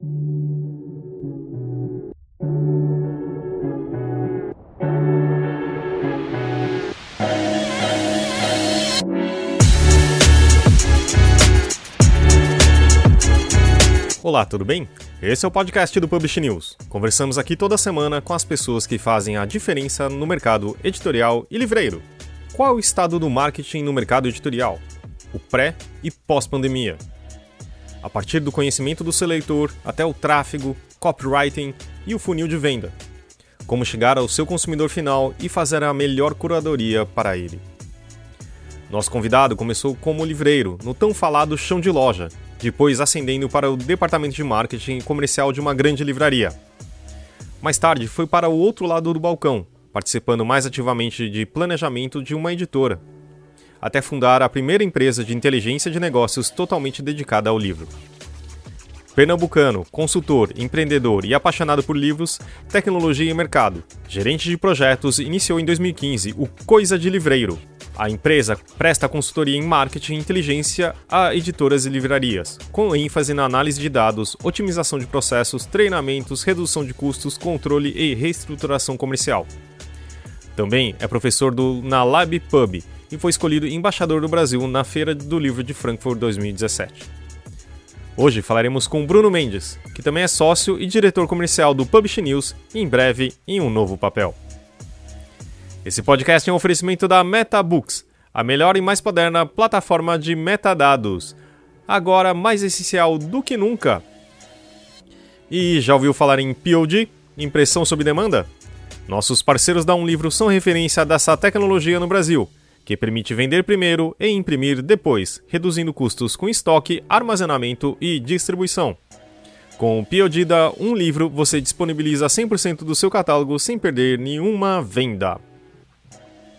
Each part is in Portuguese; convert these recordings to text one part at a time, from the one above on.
Olá, tudo bem? Esse é o podcast do Publish News. Conversamos aqui toda semana com as pessoas que fazem a diferença no mercado editorial e livreiro. Qual o estado do marketing no mercado editorial? O pré e pós-pandemia. A partir do conhecimento do seu leitor até o tráfego, copywriting e o funil de venda. Como chegar ao seu consumidor final e fazer a melhor curadoria para ele. Nosso convidado começou como livreiro, no tão falado chão de loja, depois ascendendo para o departamento de marketing comercial de uma grande livraria. Mais tarde, foi para o outro lado do balcão, participando mais ativamente de planejamento de uma editora, até fundar a primeira empresa de inteligência de negócios totalmente dedicada ao livro. Pernambucano, consultor, empreendedor e apaixonado por livros, tecnologia e mercado, gerente de projetos, iniciou em 2015 o Coisa de Livreiro, a empresa presta consultoria em marketing e inteligência a editoras e livrarias, com ênfase na análise de dados, otimização de processos, treinamentos, redução de custos, controle e reestruturação comercial. Também é professor do, na Lab Pub e foi escolhido embaixador do Brasil na Feira do Livro de Frankfurt 2017. Hoje falaremos com Bruno Mendes, que também é sócio e diretor comercial do Publish News, em breve em um novo papel. Esse podcast é um oferecimento da MetaBooks, a melhor e mais moderna plataforma de metadados, agora mais essencial do que nunca. E já ouviu falar em POD, impressão sob demanda? Nossos parceiros da Um Livro são referência dessa tecnologia no Brasil, que permite vender primeiro e imprimir depois, reduzindo custos com estoque, armazenamento e distribuição. Com o POD da Um Livro, você disponibiliza 100% do seu catálogo sem perder nenhuma venda.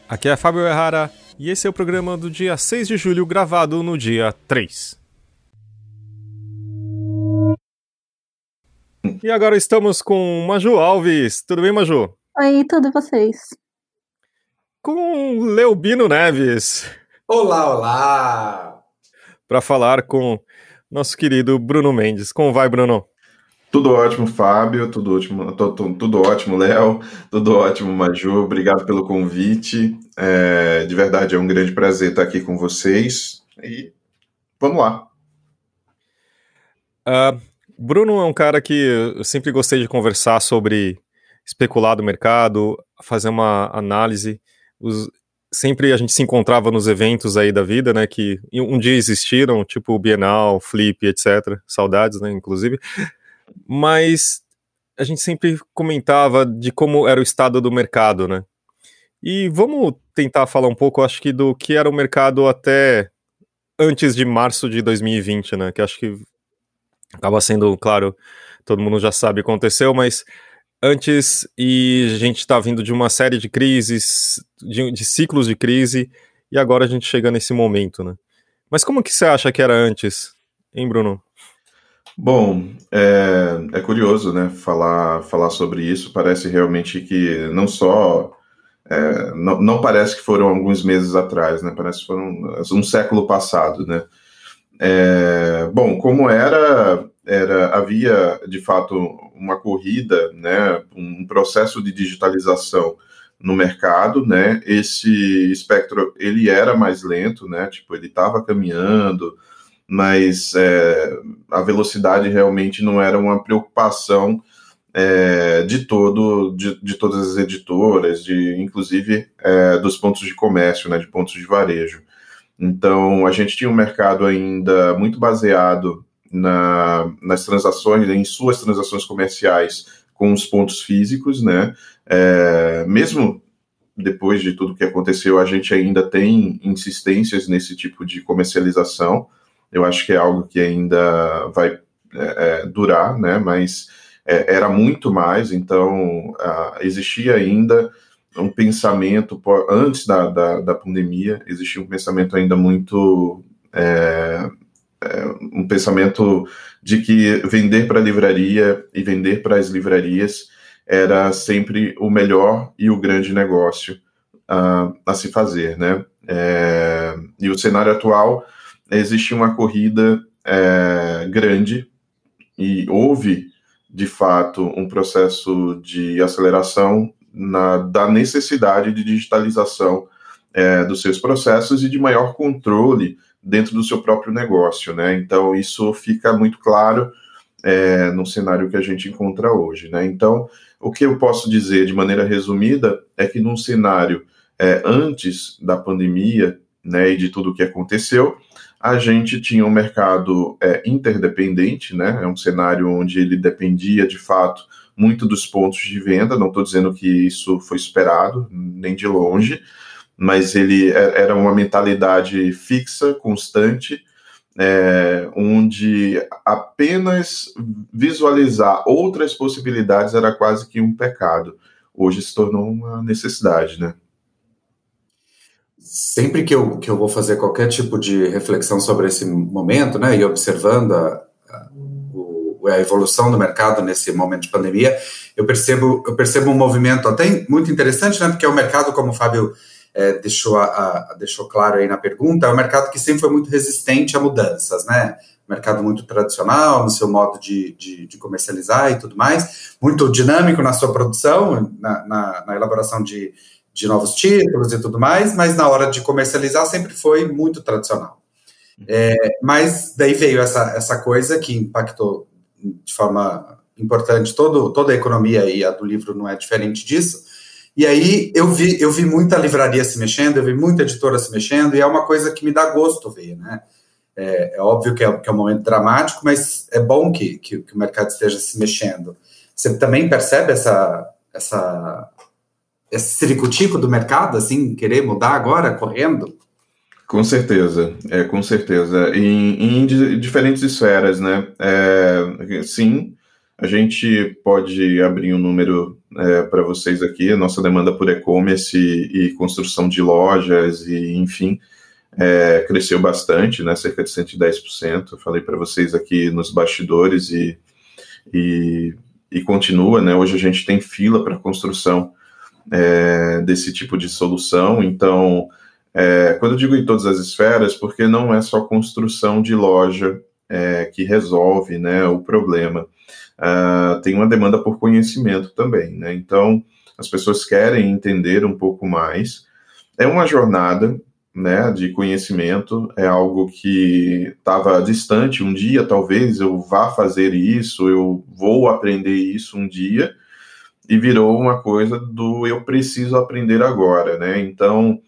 Aqui é Fábio Errara e esse é o programa do dia 6 de julho, gravado no dia 3. E agora estamos com Maju Alves. Tudo bem, Maju? Oi, tudo e vocês? Com Leobino Neves. Olá, olá! Para falar com nosso querido Bruno Mendes. Como vai, Bruno? Tudo ótimo, Fábio. Tudo ótimo, tudo, tudo ótimo, Léo. Tudo ótimo, Maju. Obrigado pelo convite. É, de verdade, é um grande prazer estar aqui com vocês. E vamos lá. Uh, Bruno é um cara que eu sempre gostei de conversar sobre especular do mercado, fazer uma análise. Os, sempre a gente se encontrava nos eventos aí da vida, né, que um dia existiram, tipo Bienal, Flip, etc. Saudades, né, inclusive mas a gente sempre comentava de como era o estado do mercado, né? E vamos tentar falar um pouco, acho que, do que era o mercado até antes de março de 2020, né? Que acho que acaba sendo, claro, todo mundo já sabe o que aconteceu, mas antes e a gente está vindo de uma série de crises, de, de, ciclos de crise, e agora a gente chega nesse momento, né? Mas como que você acha que era antes, hein, Bruno? Bom, é, é, curioso, né, falar, falar sobre isso. Parece realmente que não só. É, não, não, parece que foram alguns meses atrás, né? Parece que foram um século passado, né? É, bom, como era, era havia de fato uma corrida, né? Um processo de digitalização no mercado, né? Esse espectro ele era mais lento, né? Tipo, ele estava caminhando mas é, a velocidade realmente não era uma preocupação é, de todo de, de, todas as editoras, de inclusive é, dos pontos de comércio, né, de pontos de varejo. Então a gente tinha um mercado ainda muito baseado na, nas transações, em suas transações comerciais com os pontos físicos, né? É, mesmo depois de tudo que aconteceu, a gente ainda tem insistências nesse tipo de comercialização eu acho que é algo que ainda vai é, é, durar, né? Mas é, era muito mais, então uh, existia ainda um pensamento, antes da, da, da, pandemia, existia um pensamento ainda muito. É, um pensamento de que vender para a livraria e vender para as livrarias era sempre o melhor e o grande negócio uh, a se fazer, né? É, e o cenário atual existia uma corrida é, grande e houve, de fato, um processo de aceleração na, da necessidade de digitalização é, dos seus processos e de maior controle dentro do seu próprio negócio, né? Então, isso fica muito claro é, no cenário que a gente encontra hoje, né? Então, o que eu posso dizer de maneira resumida é que num cenário é, antes da pandemia, né, e de tudo o que aconteceu, a gente tinha um mercado é, interdependente, né? É um cenário onde ele dependia de fato muito dos pontos de venda. Não estou dizendo que isso foi esperado, nem de longe, mas ele é, era uma mentalidade fixa, constante, é, onde apenas visualizar outras possibilidades era quase que um pecado. Hoje se tornou uma necessidade, né? Sempre que eu, que eu vou fazer qualquer tipo de reflexão sobre esse momento, né, e observando a, a, a evolução do mercado nesse momento de pandemia, eu percebo, eu percebo um movimento até muito interessante, né, porque é o mercado, como o Fábio é, deixou, a, a, deixou claro aí na pergunta, é um mercado que sempre foi muito resistente a mudanças, né? Mercado muito tradicional no seu modo de, de, de comercializar e tudo mais, muito dinâmico na sua produção, na, na, na elaboração de, de novos títulos e tudo mais, mas na hora de comercializar sempre foi muito tradicional. É, mas daí veio essa, essa coisa que impactou de forma importante todo, toda a economia e a do livro não é diferente disso, e aí eu vi, eu vi muita livraria se mexendo, eu vi muita editora se mexendo, e é uma coisa que me dá gosto ver, né? É, é óbvio que é, que é, um momento dramático, mas é bom que, que, que, o mercado esteja se mexendo. Você também percebe essa, essa, esse ciricutico do mercado, assim, querer mudar agora, correndo? Com certeza, é, com certeza. Em, em diferentes esferas, né? É, sim, a gente pode abrir um número é, para vocês aqui. A nossa demanda por e-commerce e, e, construção de lojas e, enfim, é, cresceu bastante, né, cerca de 110%. Eu falei para vocês aqui nos bastidores e, e, e, continua. Né, hoje a gente tem fila para construção é, desse tipo de solução. Então, é, quando eu digo em todas as esferas, porque não é só construção de loja é, que resolve né, o problema uh, tem uma demanda por conhecimento também, né? Então, as pessoas querem entender um pouco mais. É uma jornada, né, de conhecimento, é algo que estava distante. Um dia, talvez, eu vá fazer isso, eu vou aprender isso um dia, e virou uma coisa do eu preciso aprender agora, né? Então,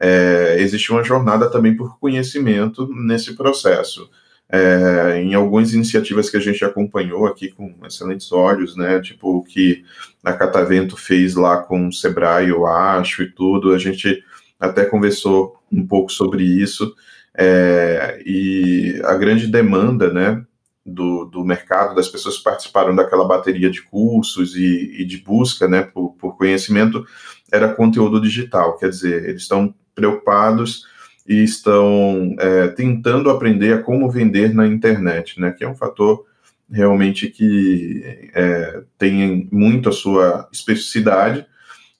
é, existe uma jornada também por conhecimento nesse processo é, em algumas iniciativas que a gente acompanhou aqui com excelentes olhos, né? Tipo o que a Catavento fez lá com o Sebrae, eu acho, e tudo. A gente até conversou um pouco sobre isso. É, e a grande demanda, né? Do, do mercado, das pessoas que participaram daquela bateria de cursos e, e de busca né, por, por conhecimento, era conteúdo digital. Quer dizer, eles estão preocupados e estão é, tentando aprender a como vender na internet, né? Que é um fator realmente que é, tem muito a sua especificidade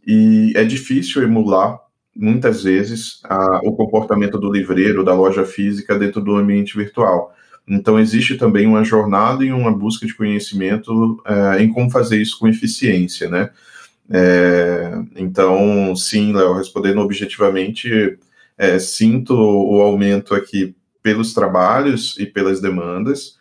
e é difícil emular muitas vezes a, o comportamento do livreiro, da loja física dentro do ambiente virtual. Então existe também uma jornada e uma busca de conhecimento é, em como fazer isso com eficiência, né? É, então, sim, Léo, respondendo objetivamente, é, sinto o aumento aqui pelos trabalhos e pelas demandas.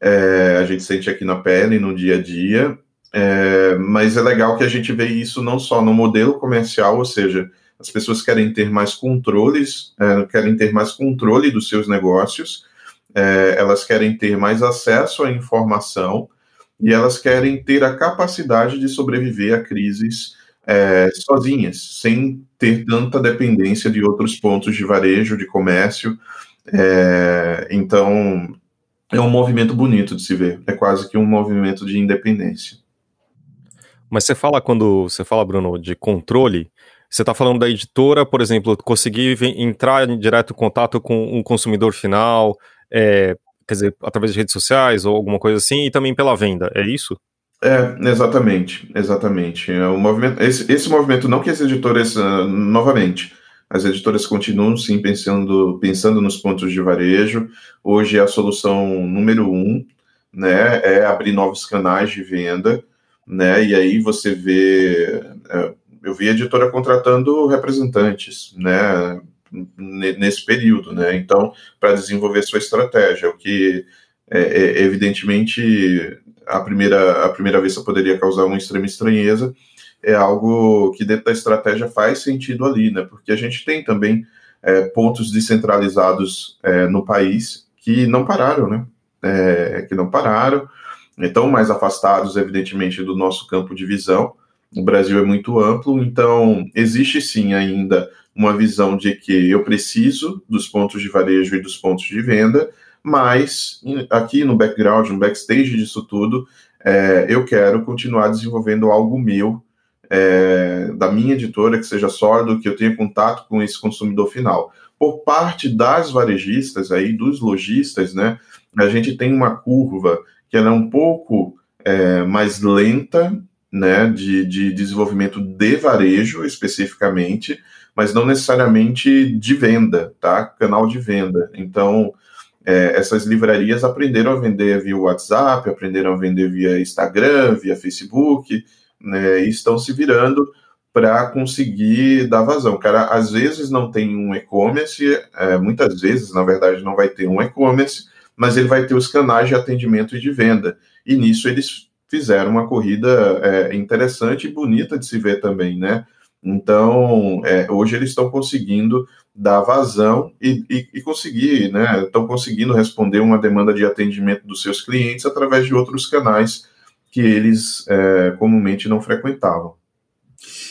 É, a gente sente aqui na pele, no dia a dia, é, mas é legal que a gente vê isso não só no modelo comercial, ou seja, as pessoas querem ter mais controles, é, querem ter mais controle dos seus negócios, é, elas querem ter mais acesso à informação e elas querem ter a capacidade de sobreviver a crises é, sozinhas, sem ter tanta dependência de outros pontos de varejo, de comércio. É, então, é um movimento bonito de se ver. É quase que um movimento de independência. Mas você fala quando você fala, Bruno, de controle, você está falando da editora, por exemplo, conseguir entrar em direto contato com um consumidor final, é, quer dizer, através de redes sociais ou alguma coisa assim, e também pela venda, é isso? É, exatamente, exatamente. É o movimento, esse, esse movimento, não que as editoras, uh, novamente, as editoras continuam sim pensando, pensando nos pontos de varejo. Hoje é a solução número um né, é abrir novos canais de venda, né, e aí você vê, é, eu vi a editora contratando representantes, né, nesse período, né, então, para desenvolver sua estratégia, o que, é, é, evidentemente, a primeira, a primeira vista poderia causar uma extrema estranheza, é algo que dentro da estratégia faz sentido ali, né, porque a gente tem também é, pontos descentralizados é, no país que não pararam, né? É, que não pararam, estão mais afastados, evidentemente, do nosso campo de visão. O Brasil é muito amplo, então existe sim ainda uma visão de que eu preciso dos pontos de varejo e dos pontos de venda, mas aqui no background, no backstage disso tudo, é, eu quero continuar desenvolvendo algo meu é, da minha editora que seja sólido, que eu tenha contato com esse consumidor final. Por parte das varejistas aí, dos lojistas, né, a gente tem uma curva que ela é um pouco é, mais lenta, né, de, de desenvolvimento de varejo especificamente, mas não necessariamente de venda, tá? Canal de venda. Então, é, essas livrarias aprenderam a vender via WhatsApp, aprenderam a vender via Instagram, via Facebook, né, e estão se virando para conseguir dar vazão. Cara, às vezes não tem um e-commerce, é, muitas vezes, na verdade, não vai ter um e-commerce, mas ele vai ter os canais de atendimento e de venda. E nisso eles fizeram uma corrida é, interessante e bonita de se ver também, né? Então, é, hoje eles estão conseguindo dar vazão e, e, e, conseguir, né? Estão conseguindo responder uma demanda de atendimento dos seus clientes através de outros canais que eles é, comumente não frequentavam.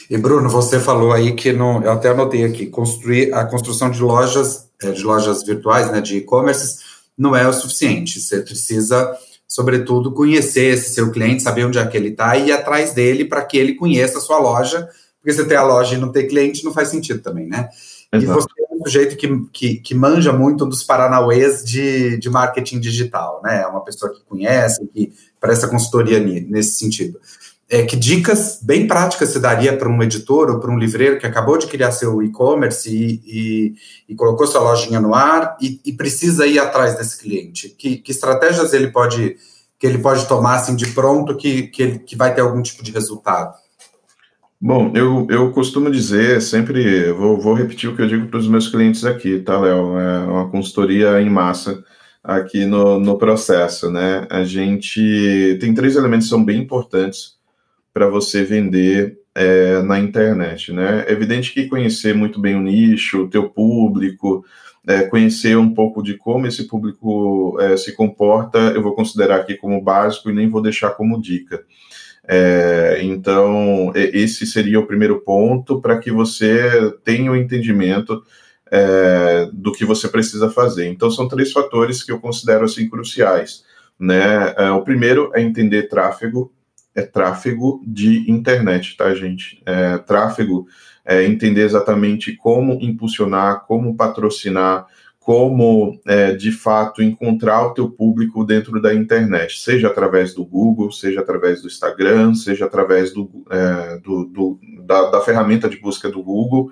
E Bruno, você falou aí que no, eu até anotei aqui, construir a construção de lojas, é, de lojas virtuais, né, de e-commerce, não é o suficiente. Você precisa, sobretudo, conhecer esse seu cliente, saber onde é que ele está e ir atrás dele para que ele conheça a sua loja, porque você ter a loja e não ter cliente não faz sentido também, né? Exato. E você é um sujeito que, que, que manja muito dos paranauês de, de marketing digital, né? É uma pessoa que conhece, que presta consultoria nesse sentido. É, que dicas bem práticas você daria para um editor ou para um livreiro que acabou de criar seu e-commerce e, e, e, colocou sua lojinha no ar e, e, precisa ir atrás desse cliente? Que, que, estratégias ele pode que ele pode tomar assim de pronto que, que, ele, que vai ter algum tipo de resultado? Bom, eu, eu costumo dizer, sempre vou, vou repetir o que eu digo para os meus clientes aqui, tá, Léo? É uma consultoria em massa aqui no, no processo, né? A gente tem três elementos que são bem importantes para você vender é, na internet, né? É evidente que conhecer muito bem o nicho, o teu público, é, conhecer um pouco de como esse público é, se comporta, eu vou considerar aqui como básico e nem vou deixar como dica. É, então, esse seria o primeiro ponto para que você tenha o um entendimento é, do que você precisa fazer. Então, são três fatores que eu considero assim cruciais. Né? É, o primeiro é entender tráfego, é tráfego de internet, tá, gente? É, tráfego é entender exatamente como impulsionar, como patrocinar, como é, de fato encontrar o teu público dentro da internet, seja através do Google, seja através do Instagram, seja através do, é, do, do da, da ferramenta de busca do Google.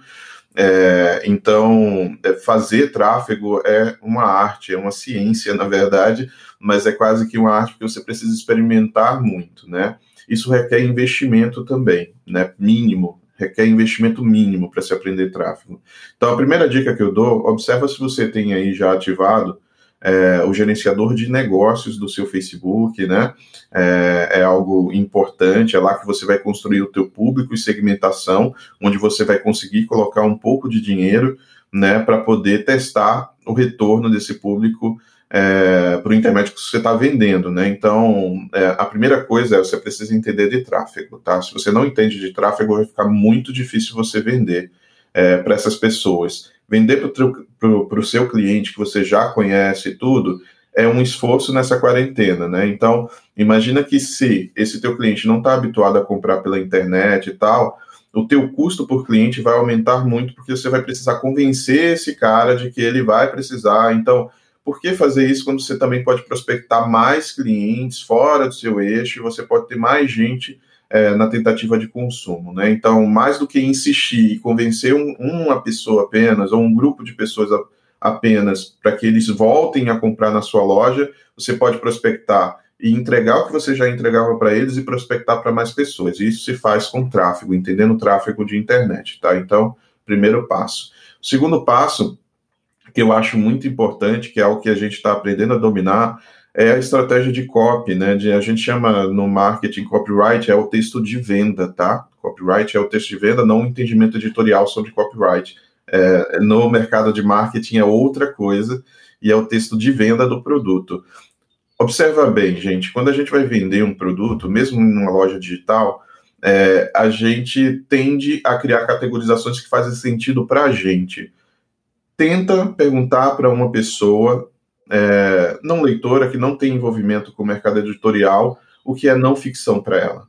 É, então, é, fazer tráfego é uma arte, é uma ciência, na verdade, mas é quase que uma arte que você precisa experimentar muito, né? Isso requer investimento também, né? Mínimo, requer investimento mínimo para se aprender tráfego. Então, a primeira dica que eu dou, observa se você tem aí já ativado é, o gerenciador de negócios do seu Facebook, né? É, é, algo importante, é lá que você vai construir o teu público e segmentação, onde você vai conseguir colocar um pouco de dinheiro, né, para poder testar o retorno desse público é, para o intermédio que você está vendendo, né? Então, é, a primeira coisa é você precisa entender de tráfego, tá? Se você não entende de tráfego, vai ficar muito difícil você vender é, para essas pessoas. Vender para o seu cliente que você já conhece tudo é um esforço nessa quarentena, né? Então, imagina que se esse teu cliente não está habituado a comprar pela internet e tal, o teu custo por cliente vai aumentar muito porque você vai precisar convencer esse cara de que ele vai precisar. Então, por que fazer isso quando você também pode prospectar mais clientes fora do seu eixo? Você pode ter mais gente é, na tentativa de consumo, né? Então, mais do que insistir e convencer um, uma pessoa apenas ou um grupo de pessoas a, apenas para que eles voltem a comprar na sua loja, você pode prospectar e entregar o que você já entregava para eles e prospectar para mais pessoas. E isso se faz com tráfego, entendendo o tráfego de internet, tá? Então, primeiro passo. O segundo passo, que eu acho muito importante, que é algo que a gente está aprendendo a dominar, é a estratégia de copy, né? De, a gente chama no marketing copyright, é o texto de venda, tá? Copyright é o texto de venda, não o entendimento editorial sobre copyright. É, no mercado de marketing é outra coisa, e é o texto de venda do produto. Observa bem, gente, quando a gente vai vender um produto, mesmo em uma loja digital, é, a gente tende a criar categorizações que fazem sentido para a gente. Tenta perguntar para uma pessoa é, não leitora, que não tem envolvimento com o mercado editorial, o que é não ficção para ela.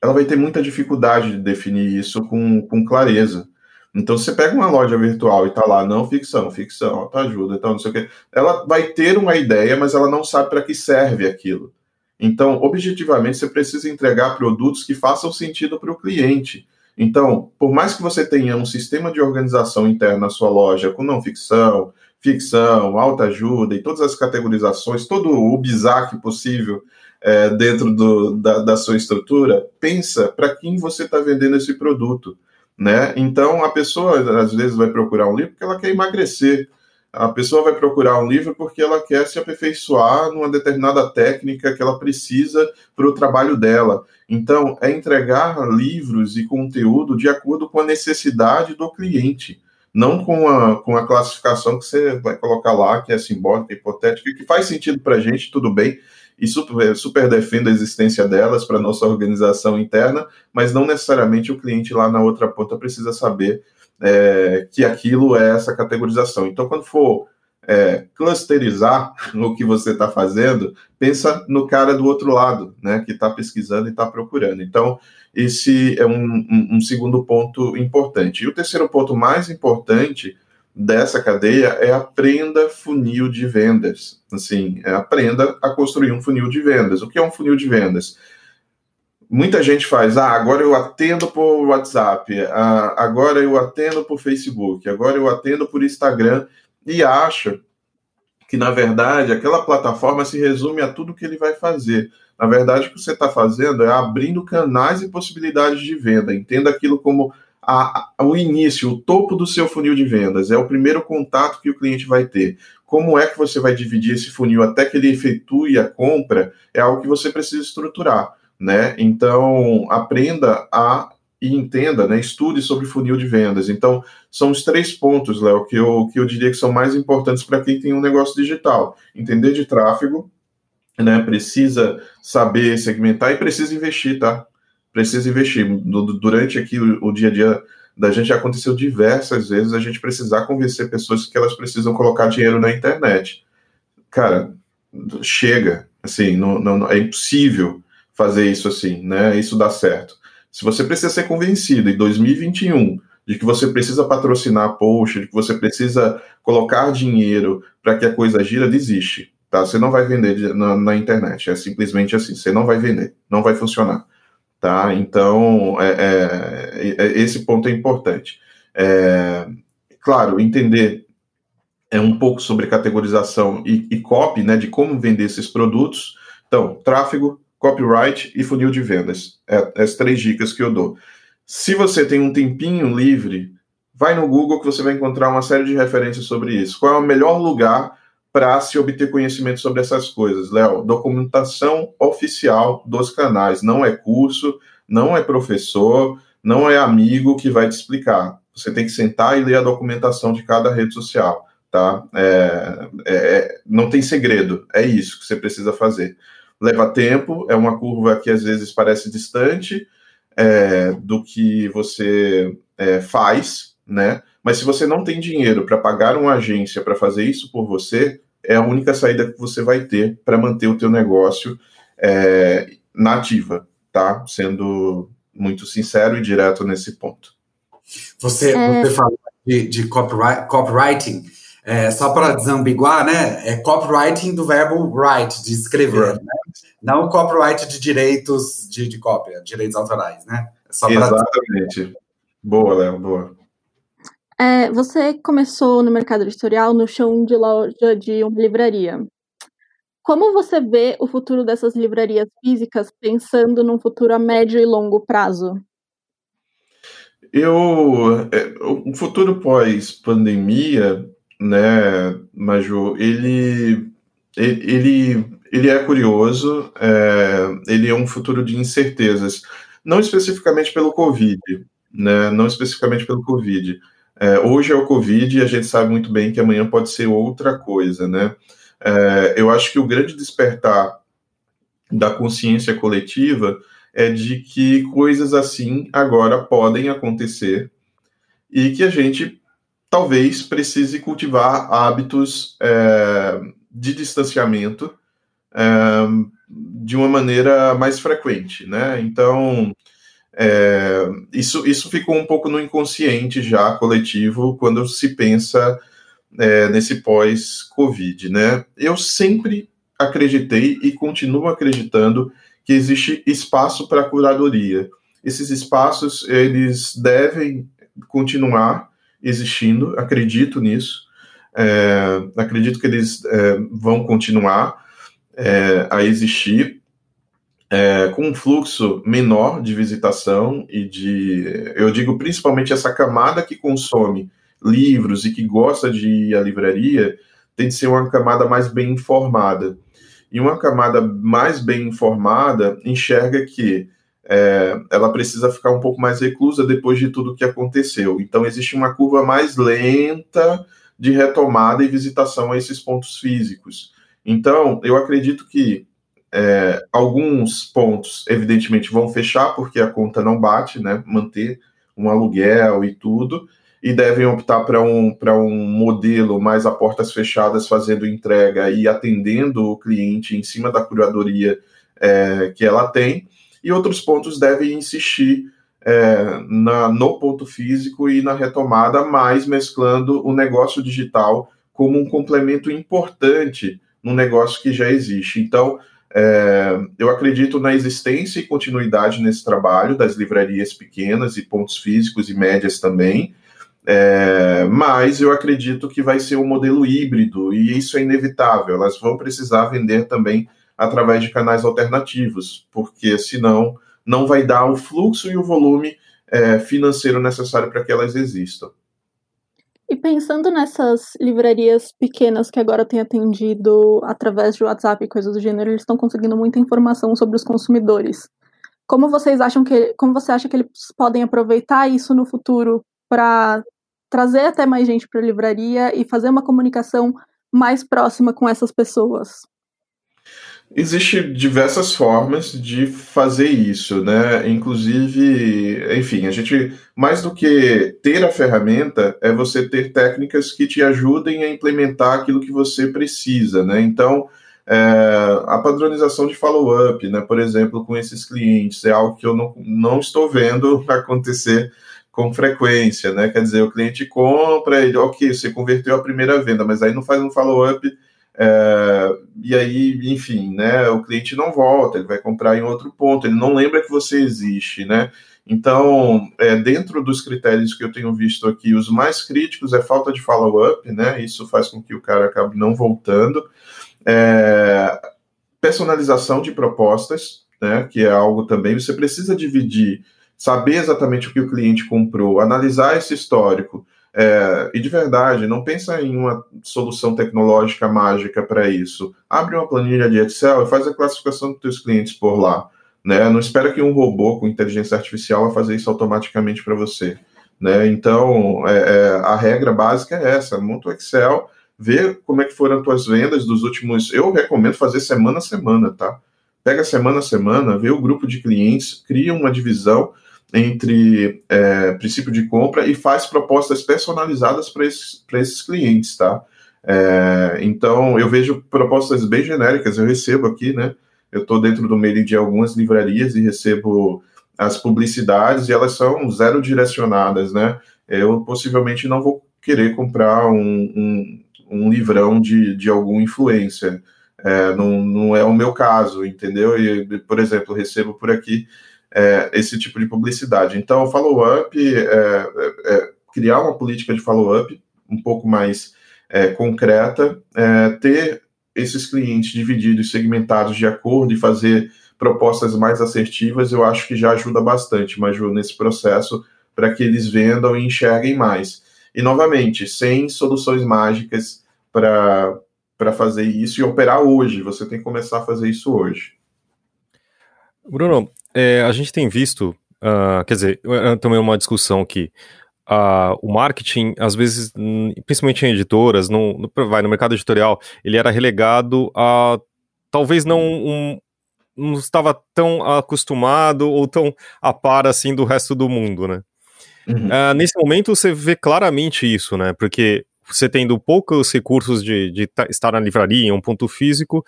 Ela vai ter muita dificuldade de definir isso com, com clareza. Então, você pega uma loja virtual e tá lá, não ficção, ficção, autoajuda, então não sei o quê, ela vai ter uma ideia, mas ela não sabe para que serve aquilo. Então, objetivamente, você precisa entregar produtos que façam sentido para o cliente. Então, por mais que você tenha um sistema de organização interna na sua loja com não ficção, ficção, autoajuda e todas as categorizações, todo o bizaque possível é, dentro do, da, da sua estrutura, pensa para quem você está vendendo esse produto né? Então a pessoa às vezes vai procurar um livro porque ela quer emagrecer. A pessoa vai procurar um livro porque ela quer se aperfeiçoar numa determinada técnica que ela precisa para o trabalho dela. Então, é entregar livros e conteúdo de acordo com a necessidade do cliente, não com a, com a classificação que você vai colocar lá, que é simbólica, hipotética, que faz sentido para a gente, tudo bem, e super, super defendo a existência delas para nossa organização interna, mas não necessariamente o cliente lá na outra ponta precisa saber é, que aquilo é essa categorização. Então, quando for é, clusterizar o que você está fazendo, pensa no cara do outro lado, né, que está pesquisando e está procurando. Então, esse é um, um, um segundo ponto importante. E o terceiro ponto mais importante dessa cadeia é aprenda funil de vendas. Assim, é aprenda a construir um funil de vendas. O que é um funil de vendas? Muita gente faz, ah, agora eu atendo por WhatsApp, ah, agora eu atendo por Facebook, agora eu atendo por Instagram e acha que, na verdade, aquela plataforma se resume a tudo que ele vai fazer. Na verdade, o que você está fazendo é abrindo canais e possibilidades de venda. Entenda aquilo como a, a, o início, o topo do seu funil de vendas, é o primeiro contato que o cliente vai ter. Como é que você vai dividir esse funil até que ele efetue a compra, é algo que você precisa estruturar, né? Então, aprenda a e entenda, né, estude sobre funil de vendas. Então, são os três pontos, Léo, que eu, que eu diria que são mais importantes para quem tem um negócio digital. Entender de tráfego, né, precisa saber segmentar e precisa investir, tá? precisa investir. Durante aqui o, o dia a dia da gente aconteceu diversas vezes a gente precisar convencer pessoas que elas precisam colocar dinheiro na internet. Cara, chega, assim, não, não, é impossível fazer isso assim, né? Isso dá certo. Se você precisa ser convencido em 2021 de que você precisa patrocinar post, de que você precisa colocar dinheiro para que a coisa gira, desiste, tá? Você não vai vender na, na internet, é simplesmente assim, você não vai vender, não vai funcionar. Tá? Então, é, é, é, esse ponto é importante. É, claro, entender é um pouco sobre categorização e, e copy, né, de como vender esses produtos. Então, tráfego, copyright e funil de vendas. É, as três dicas que eu dou. Se você tem um tempinho livre, vai no Google que você vai encontrar uma série de referências sobre isso. Qual é o melhor lugar para se obter conhecimento sobre essas coisas, Léo. Documentação oficial dos canais, não é curso, não é professor, não é amigo que vai te explicar. Você tem que sentar e ler a documentação de cada rede social, tá? É, é, é não tem segredo, é isso que você precisa fazer. Leva tempo, é uma curva que às vezes parece distante é, do que você é, faz, né? Mas se você não tem dinheiro para pagar uma agência para fazer isso por você, é a única saída que você vai ter para manter o teu negócio é, na ativa, tá? Sendo muito sincero e direto nesse ponto. Você, é... você falou de, de copyright, copywriting, é, só para desambiguar, né? É copywriting do verbo write, de escrever, né? Não copyright de direitos de, de cópia, direitos autorais, né? É Exatamente. Boa, Léo, boa. É, você começou no mercado editorial no chão de loja de uma livraria. Como você vê o futuro dessas livrarias físicas pensando num futuro a médio e longo prazo? Eu, é, o futuro pós-pandemia, né, Maju, ele, ele, ele é curioso, é, ele é um futuro de incertezas, não especificamente pelo Covid, né, não especificamente pelo Covid. É, hoje é o Covid e a gente sabe muito bem que amanhã pode ser outra coisa, né? É, eu acho que o grande despertar da consciência coletiva é de que coisas assim agora podem acontecer e que a gente talvez precise cultivar hábitos é, de distanciamento é, de uma maneira mais frequente, né? Então, é, isso, isso ficou um pouco no inconsciente já coletivo quando se pensa é, nesse pós-Covid, né? Eu sempre acreditei e continuo acreditando que existe espaço para curadoria. Esses espaços eles devem continuar existindo, acredito nisso. É, acredito que eles é, vão continuar é, a existir é, com um fluxo menor de visitação e de, eu digo principalmente essa camada que consome livros e que gosta de ir à livraria tem de ser uma camada mais bem informada. E uma camada mais bem informada enxerga que é, ela precisa ficar um pouco mais reclusa depois de tudo que aconteceu. Então, existe uma curva mais lenta de retomada e visitação a esses pontos físicos. Então, eu acredito que é, alguns pontos, evidentemente, vão fechar porque a conta não bate, né? Manter um aluguel e tudo, e devem optar para um, um modelo mais a portas fechadas, fazendo entrega e atendendo o cliente em cima da curadoria é, que ela tem, e outros pontos devem insistir é, na, no ponto físico e na retomada, mais mesclando o negócio digital como um complemento importante no negócio que já existe. Então, é, eu acredito na existência e continuidade nesse trabalho das livrarias pequenas e pontos físicos e médias também, é, mas eu acredito que vai ser um modelo híbrido e isso é inevitável. Elas vão precisar vender também através de canais alternativos, porque senão não vai dar o fluxo e o volume é, financeiro necessário para que elas existam. E pensando nessas livrarias pequenas que agora têm atendido através de WhatsApp e coisas do gênero, eles estão conseguindo muita informação sobre os consumidores. Como vocês acham que, como você acha que eles podem aproveitar isso no futuro para trazer até mais gente para a livraria e fazer uma comunicação mais próxima com essas pessoas? Existem diversas formas de fazer isso, né? Inclusive, enfim, a gente, mais do que ter a ferramenta, é você ter técnicas que te ajudem a implementar aquilo que você precisa, né? Então, é, a padronização de follow-up, né? Por exemplo, com esses clientes, é algo que eu não, não estou vendo acontecer com frequência, né? Quer dizer, o cliente compra, ele, ok, você converteu a primeira venda, mas aí não faz um follow-up, é, e aí, enfim, né? O cliente não volta, ele vai comprar em outro ponto, ele não lembra que você existe, né? Então, é, dentro dos critérios que eu tenho visto aqui, os mais críticos é falta de follow-up, né? Isso faz com que o cara acabe não voltando. É, personalização de propostas, né? Que é algo também, você precisa dividir saber exatamente o que o cliente comprou, analisar esse histórico. É, e de verdade, não pensa em uma solução tecnológica mágica para isso. Abre uma planilha de Excel e faz a classificação dos teus clientes por lá. Né? Não espera que um robô com inteligência artificial vai fazer isso automaticamente para você. Né? Então, é, é, a regra básica é essa: monta o Excel, vê como é que foram as tuas vendas dos últimos. Eu recomendo fazer semana a semana, tá? Pega semana a semana, vê o grupo de clientes, cria uma divisão entre é, princípio de compra e faz propostas personalizadas para esses, esses clientes, tá? É, então, eu vejo propostas bem genéricas, eu recebo aqui, né? Eu estou dentro do mailing de algumas livrarias e recebo as publicidades e elas são zero direcionadas, né? Eu possivelmente não vou querer comprar um, um, um livrão de, de algum influencer. É, não, não é o meu caso, entendeu? E, por exemplo, recebo por aqui é, esse tipo de publicidade. Então, follow-up, é, é, é, criar uma política de follow-up um pouco mais é, concreta, ter esses clientes divididos, segmentados de acordo e fazer propostas mais assertivas, eu acho que já ajuda bastante, Maju, nesse processo, para que eles vendam e enxerguem mais. E, novamente, sem soluções mágicas para fazer isso e operar hoje. Você tem que começar a fazer isso hoje. Bruno, é, a gente tem visto, uh, quer dizer, também uma discussão que uh, o marketing, às vezes, principalmente em editoras, no, no, vai, no mercado editorial, ele era relegado a talvez não um, não estava tão acostumado ou tão a par assim do resto do mundo, né? Uhum. Uh, nesse momento você vê claramente isso, né? Porque você tendo poucos recursos de, de estar na livraria, em um ponto físico,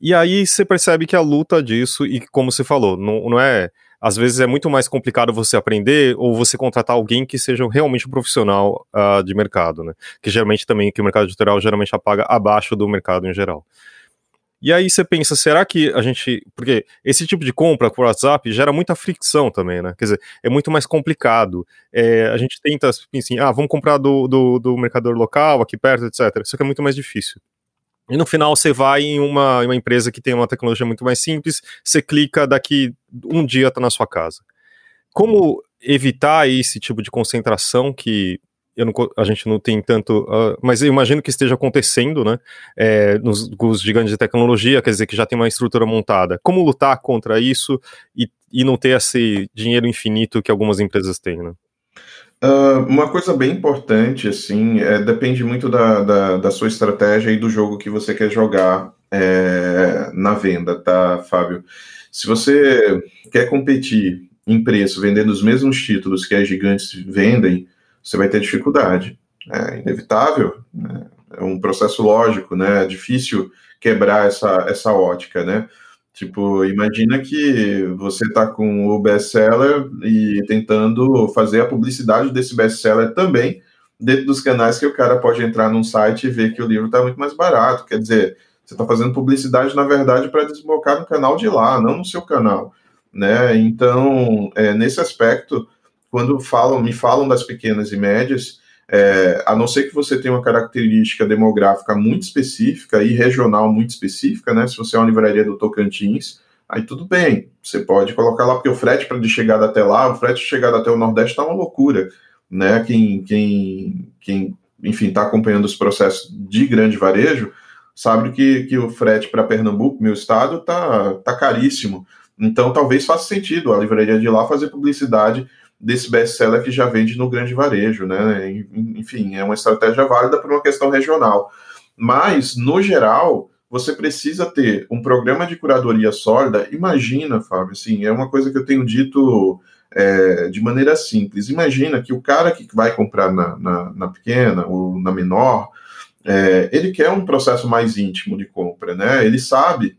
e aí você percebe que a luta disso, e como você falou, não, não é. Às vezes é muito mais complicado você aprender ou você contratar alguém que seja realmente um profissional uh, de mercado, né? Que geralmente também, que o mercado editorial geralmente apaga abaixo do mercado em geral. E aí você pensa, será que a gente. Porque esse tipo de compra por WhatsApp gera muita fricção também, né? Quer dizer, é muito mais complicado. É, a gente tenta, assim, ah, vamos comprar do, do, do mercador local, aqui perto, etc. Isso é muito mais difícil. E no final você vai em uma, uma empresa que tem uma tecnologia muito mais simples, você clica, daqui um dia está na sua casa. Como evitar esse tipo de concentração que não, a gente não tem tanto, uh, mas eu imagino que esteja acontecendo, né, é, nos, nos gigantes de tecnologia, quer dizer, que já tem uma estrutura montada. Como lutar contra isso e, e não ter esse dinheiro infinito que algumas empresas têm, né? Uh, uma coisa bem importante, assim, é, depende muito da, da, da, sua estratégia e do jogo que você quer jogar é, na venda, tá, Fábio? Se você quer competir em preço vendendo os mesmos títulos que as gigantes vendem, você vai ter dificuldade. É inevitável, né? é um processo lógico, né? É difícil quebrar essa, essa ótica, né? Tipo, imagina que você está com o best-seller e tentando fazer a publicidade desse best-seller também dentro dos canais que o cara pode entrar num site e ver que o livro está muito mais barato. Quer dizer, você está fazendo publicidade, na verdade, para desbocar no canal de lá, não no seu canal. Né? Então, é, nesse aspecto, quando falam, me falam das pequenas e médias, é, a não ser que você tenha uma característica demográfica muito específica e regional muito específica, né? Se você é uma livraria do Tocantins, aí tudo bem, você pode colocar lá, porque o frete para de chegada até lá, o frete de chegada até o Nordeste está uma loucura, né? Quem, quem, quem enfim, está acompanhando os processos de grande varejo, sabe que, que o frete para Pernambuco, meu estado, tá, tá caríssimo. Então, talvez faça sentido a livraria de lá fazer publicidade desse best-seller que já vende no grande varejo, né? Enfim, é uma estratégia válida por uma questão regional. Mas, no geral, você precisa ter um programa de curadoria sólida. Imagina, Fábio, assim, é uma coisa que eu tenho dito é, de maneira simples. Imagina que o cara que vai comprar na, na, na pequena ou na menor, é, ele quer um processo mais íntimo de compra, né? Ele sabe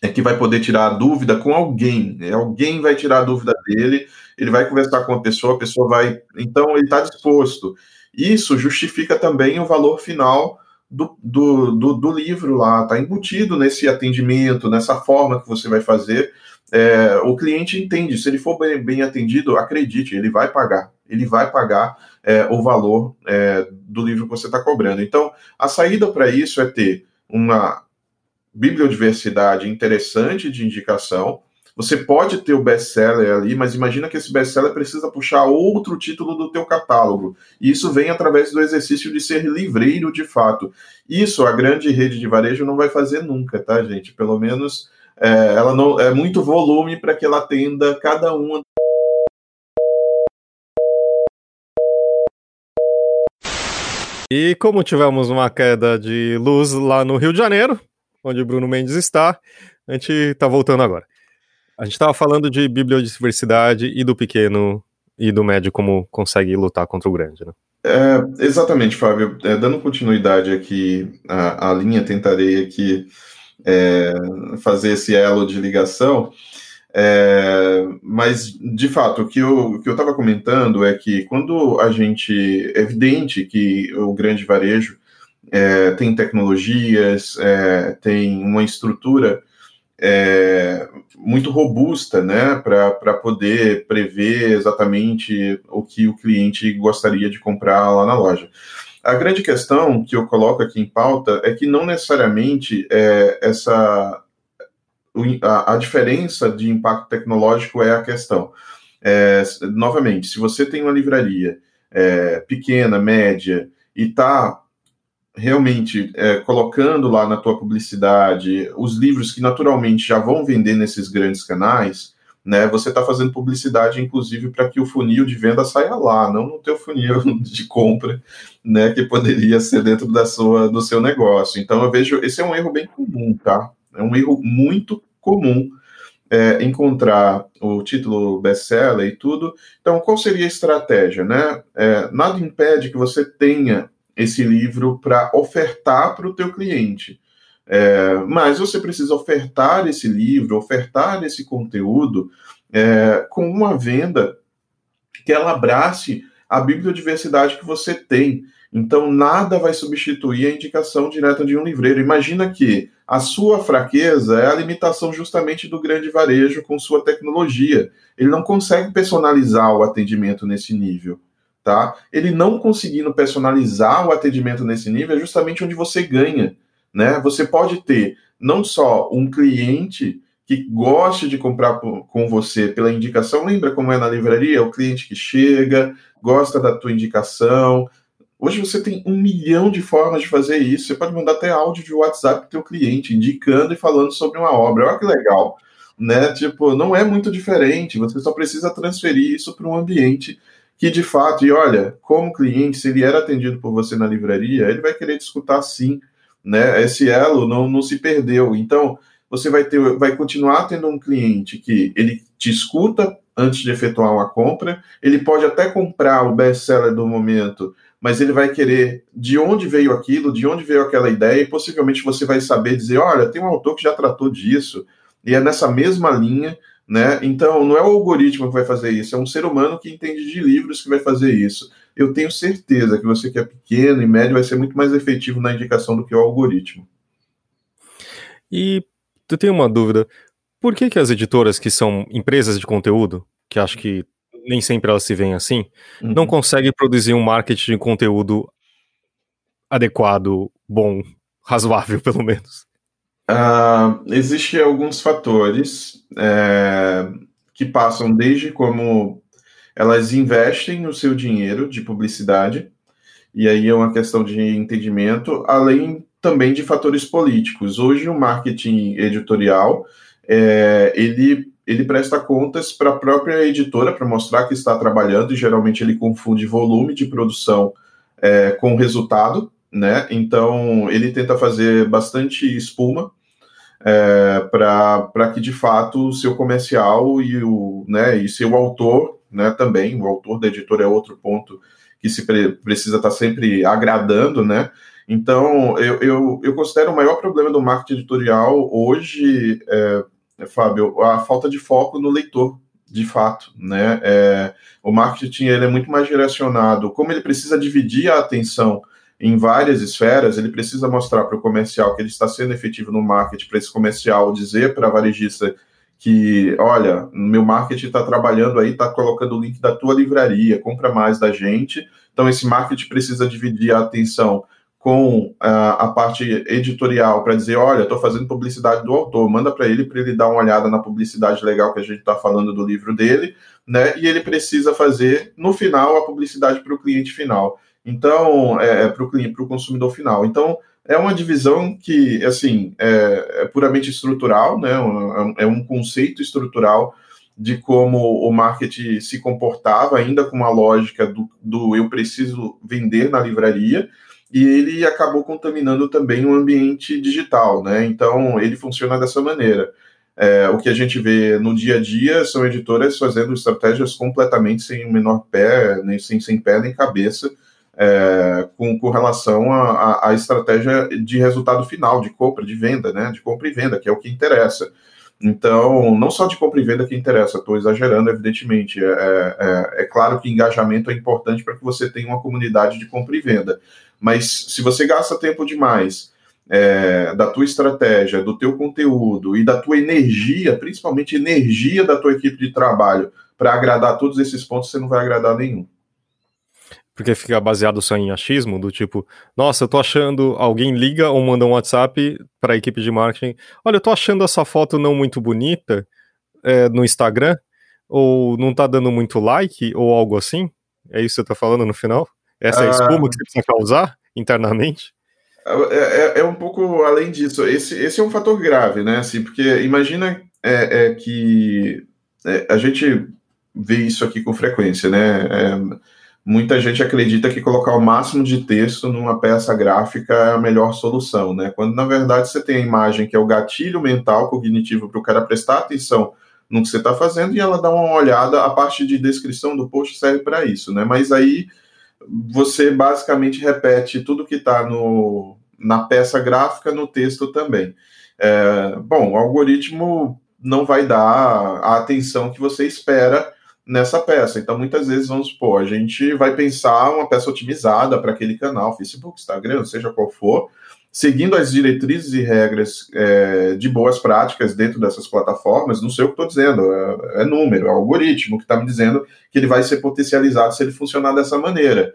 é que vai poder tirar a dúvida com alguém, né? alguém vai tirar a dúvida dele ele vai conversar com uma pessoa, a pessoa vai. Então, ele está disposto. Isso justifica também o valor final do, do, do, do livro lá, está embutido nesse atendimento, nessa forma que você vai fazer. É, o cliente entende, se ele for bem, bem, atendido, acredite, ele vai pagar, ele vai pagar é, o valor é, do livro que você está cobrando. Então, a saída para isso é ter uma bibliodiversidade interessante de indicação, você pode ter o best-seller ali, mas imagina que esse best-seller precisa puxar outro título do teu catálogo. E isso vem através do exercício de ser livreiro de fato. Isso a grande rede de varejo não vai fazer nunca, tá, gente? Pelo menos é, ela não é muito volume para que ela atenda cada uma E como tivemos uma queda de luz lá no Rio de Janeiro, onde Bruno Mendes está, a gente está voltando agora. A gente estava falando de bibliodiversidade e do pequeno e do médio como consegue lutar contra o grande, né? É, exatamente, Fábio. É, dando continuidade aqui à, à linha, tentarei aqui é, fazer esse elo de ligação. É, mas, de fato, o que eu estava comentando é que quando a gente. É evidente que o grande varejo é, tem tecnologias, é, tem uma estrutura é, muito robusta, né, para poder prever exatamente o que o cliente gostaria de comprar lá na loja. a grande questão que eu coloco aqui em pauta é que não necessariamente é, essa a, a, diferença de impacto tecnológico é a questão. É, novamente, se você tem uma livraria é, pequena, média, e está realmente é, colocando lá na tua publicidade os livros que naturalmente já vão vender nesses grandes canais, né? Você está fazendo publicidade, inclusive, para que o funil de venda saia lá, não no teu funil de compra, né? Que poderia ser dentro da sua, do seu negócio. Então, eu vejo esse é um erro bem comum, tá? É um erro muito comum é, encontrar o título best-seller e tudo. Então, qual seria a estratégia, né? É, nada impede que você tenha esse livro para ofertar para o teu cliente. É, mas você precisa ofertar esse livro, ofertar esse conteúdo é, com uma venda que ela abrace a bibliodiversidade que você tem. Então, nada vai substituir a indicação direta de um livreiro. Imagina que a sua fraqueza é a limitação justamente do grande varejo com sua tecnologia. Ele não consegue personalizar o atendimento nesse nível tá? Ele não conseguindo personalizar o atendimento nesse nível é justamente onde você ganha, né? Você pode ter não só um cliente que goste de comprar com você pela indicação, lembra como é na livraria? O cliente que chega, gosta da tua indicação. Hoje você tem um milhão de formas de fazer isso. Você pode mandar até áudio de WhatsApp para teu cliente, indicando e falando sobre uma obra. Olha que legal, né? Tipo, não é muito diferente. Você só precisa transferir isso para um ambiente que de fato, e olha, como cliente, se ele era atendido por você na livraria, ele vai querer te escutar sim, né? Esse elo não, não se perdeu. Então, você vai ter, vai continuar tendo um cliente que ele te escuta antes de efetuar uma compra, ele pode até comprar o best-seller do momento, mas ele vai querer de onde veio aquilo, de onde veio aquela ideia, e possivelmente você vai saber dizer, olha, tem um autor que já tratou disso, e é nessa mesma linha, né? Então, não é o algoritmo que vai fazer isso, é um ser humano que entende de livros que vai fazer isso. Eu tenho certeza que você que é pequeno e médio vai ser muito mais efetivo na indicação do que o algoritmo. E eu tenho uma dúvida. Por que, que as editoras que são empresas de conteúdo, que acho que nem sempre elas se veem assim, uhum. não conseguem produzir um marketing de conteúdo adequado, bom, razoável, pelo menos? Uh, Existem alguns fatores é, que passam desde como elas investem o seu dinheiro de publicidade, e aí é uma questão de entendimento, além também de fatores políticos. Hoje o marketing editorial é, ele, ele presta contas para a própria editora para mostrar que está trabalhando, e geralmente ele confunde volume de produção é, com resultado, né? Então ele tenta fazer bastante espuma é, para que de fato o seu comercial e o né, e seu autor né, também, o autor da editora é outro ponto que se pre precisa estar tá sempre agradando, né? Então, eu, eu, eu, considero o maior problema do marketing editorial hoje, é, Fábio, a falta de foco no leitor, de fato, né? É, o marketing ele é muito mais direcionado, como ele precisa dividir a atenção em várias esferas, ele precisa mostrar para o comercial que ele está sendo efetivo no marketing, para esse comercial dizer para a varejista que, olha, meu marketing está trabalhando aí, está colocando o link da tua livraria, compra mais da gente. Então, esse marketing precisa dividir a atenção com a, a parte editorial para dizer, olha, estou fazendo publicidade do autor, manda para ele para ele dar uma olhada na publicidade legal que a gente está falando do livro dele, né? E ele precisa fazer no final a publicidade para o cliente final. Então, é, é para o cliente, para o consumidor final. Então, é uma divisão que, assim, é, é puramente estrutural, né? É, é um conceito estrutural de como o marketing se comportava, ainda com uma lógica do, do eu preciso vender na livraria, e ele acabou contaminando também o ambiente digital, né? Então, ele funciona dessa maneira. É, o que a gente vê no dia a dia são editoras fazendo estratégias completamente sem o menor pé, nem sem, sem pé nem cabeça, é, com, com, relação à estratégia de resultado final, de compra, de venda, né? De compra e venda, que é o que interessa. Então, não só de compra e venda que interessa, estou exagerando, evidentemente. É, é, é, claro que engajamento é importante para que você tenha uma comunidade de compra e venda. Mas se você gasta tempo demais é, da tua estratégia, do teu conteúdo e da tua energia, principalmente energia da tua equipe de trabalho, para agradar todos esses pontos, você não vai agradar nenhum. Porque fica baseado só em achismo, do tipo, nossa, eu tô achando, alguém liga ou manda um WhatsApp para a equipe de marketing, olha, eu tô achando essa foto não muito bonita é, no Instagram, ou não tá dando muito like, ou algo assim? É isso que você tá falando no final? Essa é a espuma que você precisa causar internamente? É, é, é, um pouco além disso. Esse, esse é um fator grave, né? Assim, porque imagina é, é que é, a gente vê isso aqui com frequência, né? Muita gente acredita que colocar o máximo de texto numa peça gráfica é a melhor solução, né? Quando na verdade você tem a imagem que é o gatilho mental cognitivo para o cara prestar atenção no que você está fazendo e ela dá uma olhada, a parte de descrição do post serve para isso, né? Mas aí você basicamente repete tudo que está na peça gráfica no texto também. É, bom, o algoritmo não vai dar a atenção que você espera nessa peça. Então, muitas vezes, vamos supor, a gente vai pensar uma peça otimizada para aquele canal, Facebook, Instagram, seja qual for, seguindo as diretrizes e regras é, de boas práticas dentro dessas plataformas, não sei o que estou dizendo, é, é, número, é algoritmo que está me dizendo que ele vai ser potencializado se ele funcionar dessa maneira.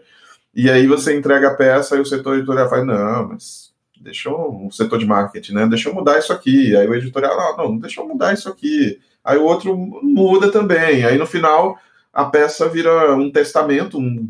E aí você entrega a peça e o setor editorial fala, não, mas deixa o setor de marketing, né? Deixa eu mudar isso aqui. Aí o editorial, não, não, deixa eu mudar isso aqui. Aí o outro muda também. Aí no final a peça vira um testamento, um,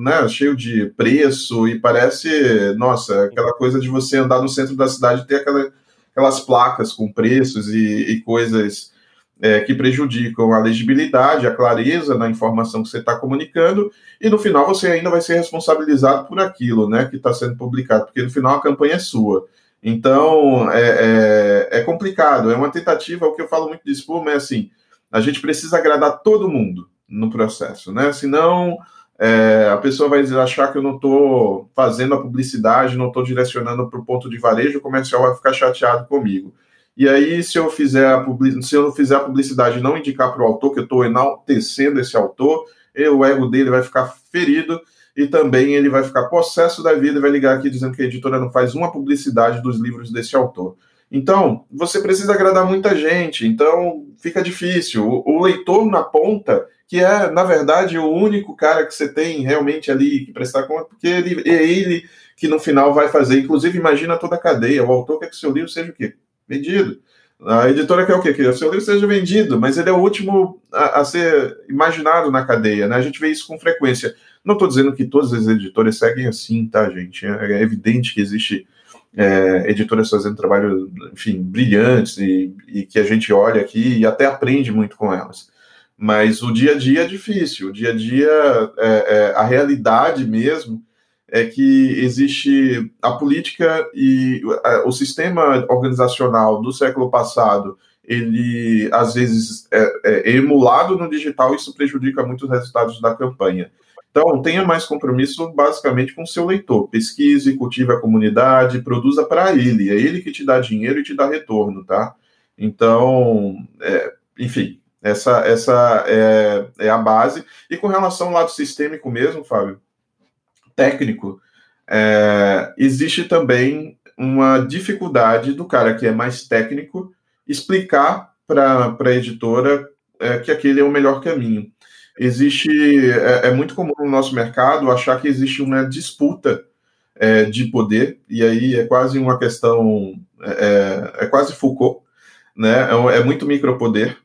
né, cheio de preço e parece, nossa, aquela coisa de você andar no centro da cidade e ter aquela, aquelas placas com preços e, e coisas é, que prejudicam a legibilidade, a clareza na informação que você está comunicando, e no final você ainda vai ser responsabilizado por aquilo né, que está sendo publicado, porque no final a campanha é sua. Então é, é, é, complicado, é uma tentativa, o que eu falo muito de Spuma é assim: a gente precisa agradar todo mundo no processo, né? Senão é, a pessoa vai achar que eu não estou fazendo a publicidade, não estou direcionando para o ponto de varejo, o comercial vai ficar chateado comigo. E aí, se eu fizer a se eu fizer a publicidade não indicar para o autor que eu estou enaltecendo esse autor, o ego dele vai ficar ferido e também ele vai ficar possesso da vida e vai ligar aqui dizendo que a editora não faz uma publicidade dos livros desse autor. Então, você precisa agradar muita gente, então fica difícil. O, o leitor na ponta, que é, na verdade, o único cara que você tem realmente ali que prestar conta, porque ele, é ele que no final vai fazer. Inclusive, imagina toda a cadeia. O autor quer que seu livro seja o quê? vendido. A editora quer o quê? Que o seu livro seja vendido, mas ele é o último a, a ser imaginado na cadeia, né? A gente vê isso com frequência. Não estou dizendo que todas as editoras seguem assim, tá, gente? É, é evidente que existe é, editoras fazendo trabalho, enfim, brilhantes e, e, que a gente olha aqui e até aprende muito com elas. Mas o dia a dia é difícil, o dia a dia, é, é a realidade mesmo é que existe a política e o sistema organizacional do século passado, ele às vezes é, é emulado no digital, isso prejudica muito os resultados da campanha. Então, tenha mais compromisso basicamente com o seu leitor. Pesquise, cultive a comunidade, produza para ele. É ele que te dá dinheiro e te dá retorno, tá? Então, é, enfim, essa, essa é, é, a base. E com relação ao lado sistêmico mesmo, Fábio, técnico, é, existe também uma dificuldade do cara que é mais técnico explicar para a editora é, que aquele é o melhor caminho. Existe, é, é, muito comum no nosso mercado achar que existe uma disputa é, de poder, e aí é quase uma questão, é, é, é quase Foucault, né? é, é muito micropoder,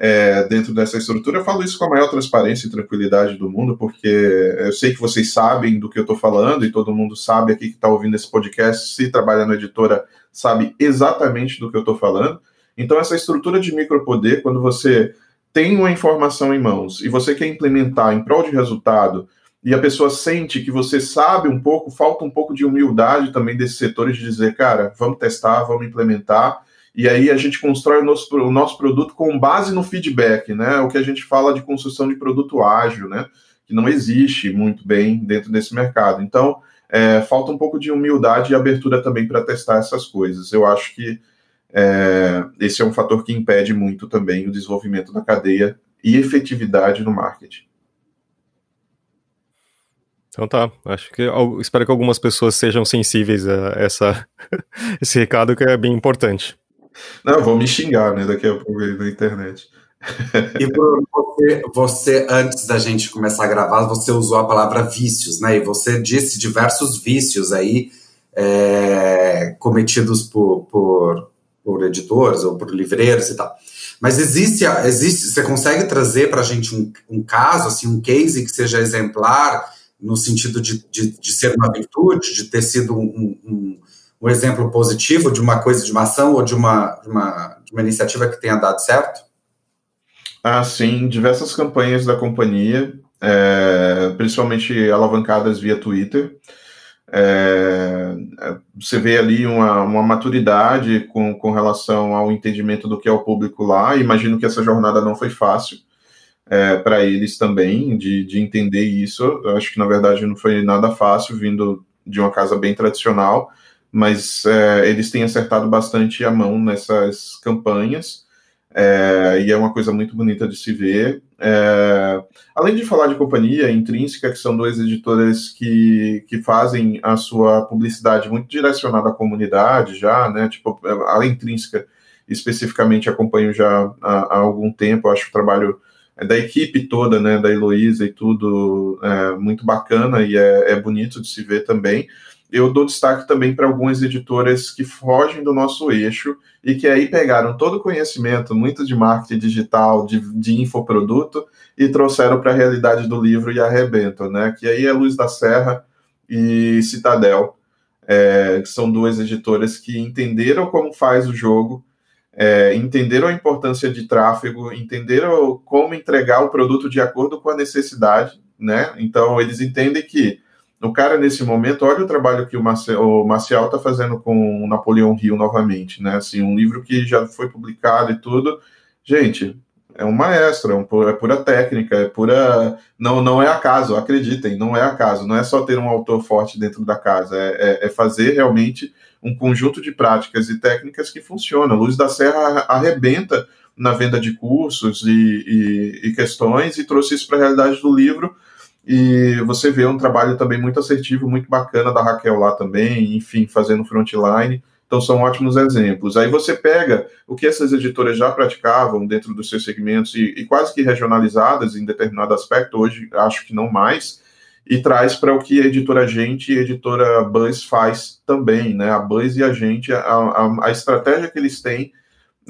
é, dentro dessa estrutura. Eu falo isso com a maior transparência e tranquilidade do mundo, porque eu sei que vocês sabem do que eu estou falando e todo mundo sabe aqui que está ouvindo esse podcast, se trabalha na editora, sabe exatamente do que eu estou falando. Então, essa estrutura de micropoder, quando você tem uma informação em mãos e você quer implementar em prol de resultado, e a pessoa sente que você sabe um pouco, falta um pouco de humildade também desses setores de dizer, cara, vamos testar, vamos implementar e aí a gente constrói o nosso, o nosso produto com base no feedback, né? O que a gente fala de construção de produto ágil, né? Que não existe muito bem dentro desse mercado. Então, é, falta um pouco de humildade e abertura também para testar essas coisas. Eu acho que é, esse é um fator que impede muito também o desenvolvimento da cadeia e efetividade no marketing. Então tá, acho que espero que algumas pessoas sejam sensíveis a essa, esse recado que é bem importante. Não, vão me xingar, né, daqui a pouco aí na internet. E Bruno, você, você, antes da gente começar a gravar, você usou a palavra vícios, né? E você disse diversos vícios aí é, cometidos por, por, por, editores ou por livreiros e tal. Mas existe, existe você consegue trazer para a gente um, um, caso, assim, um case que seja exemplar no sentido de, de, de ser uma virtude, de ter sido um, um, um, exemplo positivo de uma coisa, de uma ação ou de uma, de uma, de uma iniciativa que tenha dado certo? Ah, sim, diversas campanhas da companhia, é, principalmente alavancadas via Twitter. É, você vê ali uma, uma maturidade com, com relação ao entendimento do que é o público lá. Imagino que essa jornada não foi fácil é, para eles também, de, de entender isso. Eu acho que, na verdade, não foi nada fácil, vindo de uma casa bem tradicional, mas é, eles têm acertado bastante a mão nessas campanhas. É, e é uma coisa muito bonita de se ver. É, além de falar de companhia intrínseca, que são duas editoras que, que fazem a sua publicidade muito direcionada à comunidade, já, né? Tipo, a intrínseca especificamente acompanho já há, há algum tempo, acho o trabalho da equipe toda, né, da Heloísa e tudo, é muito bacana e é, é bonito de se ver também eu dou destaque também para algumas editoras que fogem do nosso eixo e que aí pegaram todo o conhecimento, muito de marketing digital, de, de infoproduto, e trouxeram para a realidade do livro e arrebentam, né? Que aí é Luz da Serra e Citadel, é, que são duas editoras que entenderam como faz o jogo, é, entenderam a importância de tráfego, entenderam como entregar o produto de acordo com a necessidade, né? Então eles entendem que o cara, nesse momento, olha o trabalho que o Marcial está fazendo com o Napoleão Hill novamente, né? Assim, um livro que já foi publicado e tudo. Gente, é um maestro, é, um, é pura técnica, é pura. Não, não é acaso, acreditem, não é acaso. Não é só ter um autor forte dentro da casa, é, é, é fazer realmente um conjunto de práticas e técnicas que funcionam. Luz da Serra arrebenta na venda de cursos e, e, e questões e trouxe isso para a realidade do livro e você vê um trabalho também muito assertivo, muito bacana da Raquel lá também, enfim, fazendo frontline. Então são ótimos exemplos. Aí você pega o que essas editoras já praticavam dentro dos seus segmentos e, e quase que regionalizadas em determinado aspecto, hoje acho que não mais, e traz para o que a editora Gente e a editora Buzz faz também, né? A Buzz e a Gente, a, a, a estratégia que eles têm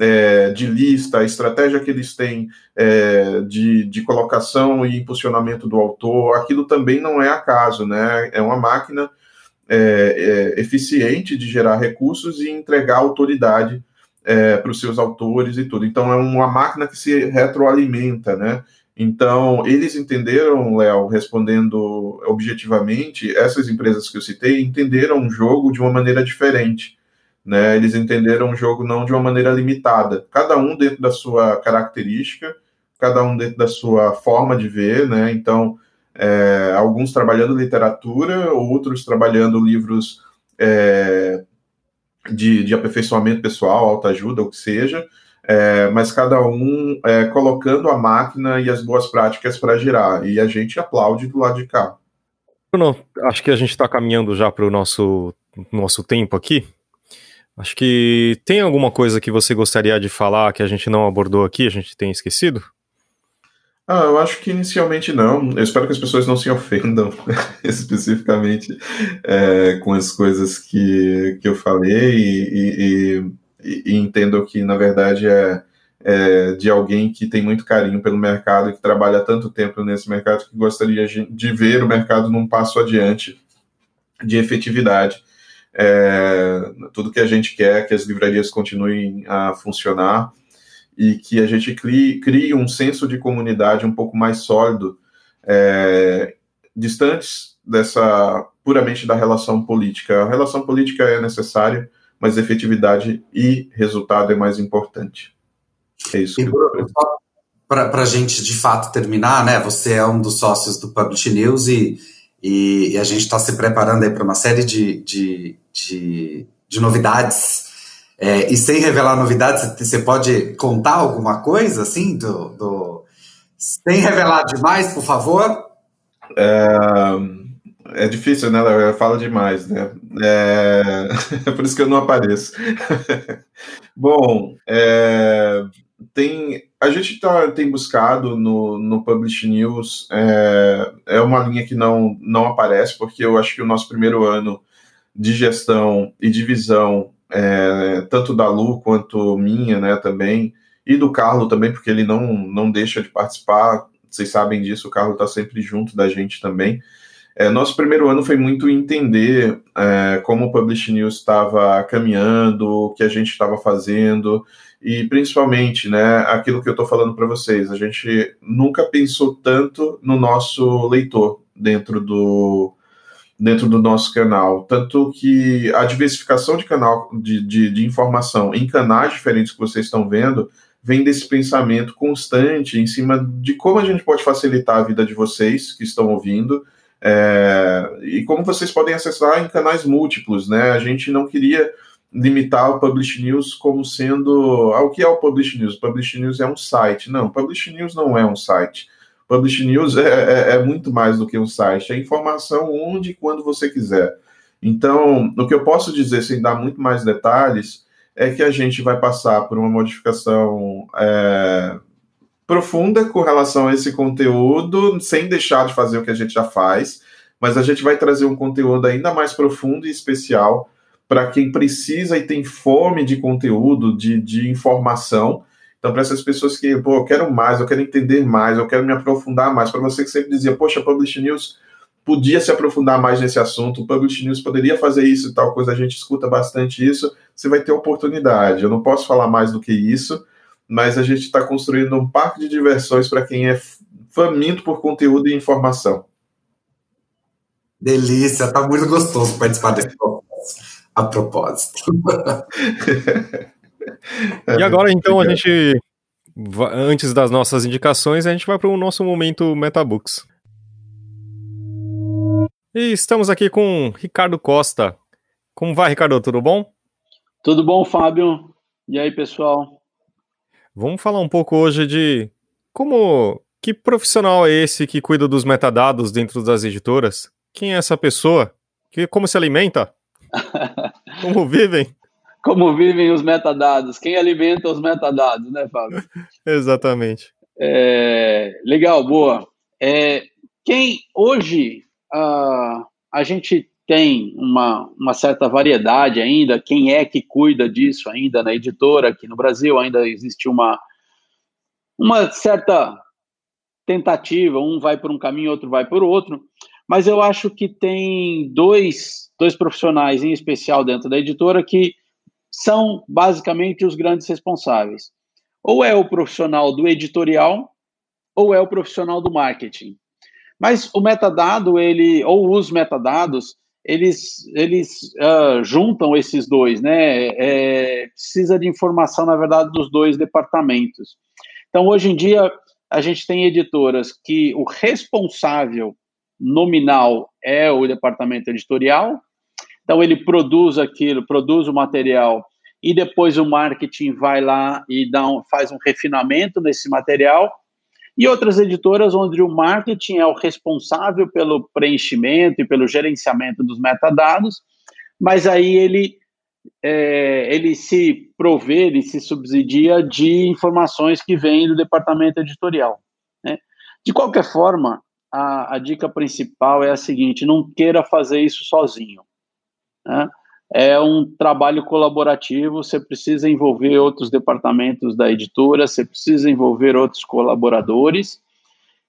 é, de lista, a estratégia que eles têm é, de, de colocação e impulsionamento do autor, aquilo também não é acaso, né? É uma máquina é, é eficiente de gerar recursos e entregar autoridade é, para os seus autores e tudo. Então é uma máquina que se retroalimenta, né? Então, eles entenderam, Léo, respondendo objetivamente, essas empresas que eu citei entenderam o jogo de uma maneira diferente. Né? Eles entenderam o jogo não de uma maneira limitada, cada um dentro da sua característica, cada um dentro da sua forma de ver, né? Então, é, alguns trabalhando literatura, outros trabalhando livros é, de, de, aperfeiçoamento pessoal, autoajuda, o que seja, é, mas cada um é, colocando a máquina e as boas práticas para girar. E a gente aplaude do lado de cá. Bruno, acho que a gente está caminhando já para o nosso, nosso tempo aqui. Acho que tem alguma coisa que você gostaria de falar que a gente não abordou aqui, a gente tem esquecido? Ah, eu acho que inicialmente não. Eu espero que as pessoas não se ofendam especificamente é, com as coisas que, que eu falei e, e, e, e entendo que, na verdade, é, é, de alguém que tem muito carinho pelo mercado e que trabalha tanto tempo nesse mercado que gostaria de ver o mercado num passo adiante de efetividade é, tudo que a gente quer é que as livrarias continuem a funcionar e que a gente crie, crie um senso de comunidade um pouco mais sólido, é, distantes dessa puramente da relação política. A relação política é necessária, mas efetividade e resultado é mais importante. É isso. Para a gente de fato terminar, né? Você é um dos sócios do Publish News e e, e a gente está se preparando aí para uma série de, de, de, de novidades. É, e sem revelar novidades, você pode contar alguma coisa assim do, do... sem revelar demais, por favor? É, é difícil, né? Eu falo demais, né? É, é por isso que eu não apareço. Bom, é, tem a gente tá, tem buscado no, no Publish News é, é uma linha que não, não aparece, porque eu acho que o nosso primeiro ano de gestão e de visão, é, tanto da Lu quanto minha, né, também, e do Carlo também, porque ele não, não deixa de participar, vocês sabem disso, o Carlo está sempre junto da gente também. É, nosso primeiro ano foi muito entender é, como o Publish News estava caminhando, o que a gente estava fazendo, e principalmente, né, aquilo que eu estou falando para vocês, a gente nunca pensou tanto no nosso leitor dentro do, dentro do nosso canal. Tanto que a diversificação de canal de, de, de, informação em canais diferentes que vocês estão vendo vem desse pensamento constante em cima de como a gente pode facilitar a vida de vocês que estão ouvindo. É, e como vocês podem acessar em canais múltiplos, né? A gente não queria limitar o Publish News como sendo. Ah, o que é o Publish News? O Publish News é um site. Não, Publish News não é um site. Publish News é, é, é, muito mais do que um site, é informação onde e quando você quiser. Então, o que eu posso dizer, sem dar muito mais detalhes, é que a gente vai passar por uma modificação é, profunda com relação a esse conteúdo, sem deixar de fazer o que a gente já faz, mas a gente vai trazer um conteúdo ainda mais profundo e especial para quem precisa e tem fome de conteúdo, de, de informação então, para essas pessoas que, pô, eu quero mais, eu quero entender mais, eu quero me aprofundar mais, para você que sempre dizia, poxa, Publish News podia se aprofundar mais nesse assunto, o Publish News poderia fazer isso e tal coisa, a gente escuta bastante isso, você vai ter oportunidade. Eu não posso falar mais do que isso, mas a gente está construindo um parque de diversões para quem é faminto por conteúdo e informação. Delícia, tá muito gostoso participar desse a propósito. e agora, então, a gente, antes das nossas indicações, a gente vai para o nosso momento Metabooks. E estamos aqui com Ricardo Costa. Como vai, Ricardo? Tudo bom? Tudo bom, Fábio? E aí, pessoal? Vamos falar um pouco hoje de como. Que profissional é esse que cuida dos metadados dentro das editoras? Quem é essa pessoa? Que, como se alimenta? como vivem? Como vivem os metadados, quem alimenta os metadados, né, Fábio? Exatamente. É, legal, boa. É, quem hoje uh, a gente tem uma, uma certa variedade ainda, quem é que cuida disso ainda na editora, aqui no Brasil ainda existe uma, uma certa tentativa, um vai por um caminho, outro vai por outro, mas eu acho que tem dois, dois profissionais em especial dentro da editora que são basicamente os grandes responsáveis. Ou é o profissional do editorial, ou é o profissional do marketing. Mas o metadado, ele, ou os metadados, eles, eles uh, juntam esses dois, né? É, precisa de informação, na verdade, dos dois departamentos. Então, hoje em dia, a gente tem editoras que o responsável nominal é o departamento editorial, então ele produz aquilo, produz o material e depois o marketing vai lá e dá um, faz um refinamento nesse material. E outras editoras onde o marketing é o responsável pelo preenchimento e pelo gerenciamento dos metadados, mas aí ele é, ele se provê, ele se subsidia de informações que vêm do departamento editorial. Né? De qualquer forma, a, a dica principal é a seguinte: não queira fazer isso sozinho. Né? É um trabalho colaborativo, você precisa envolver outros departamentos da editora, você precisa envolver outros colaboradores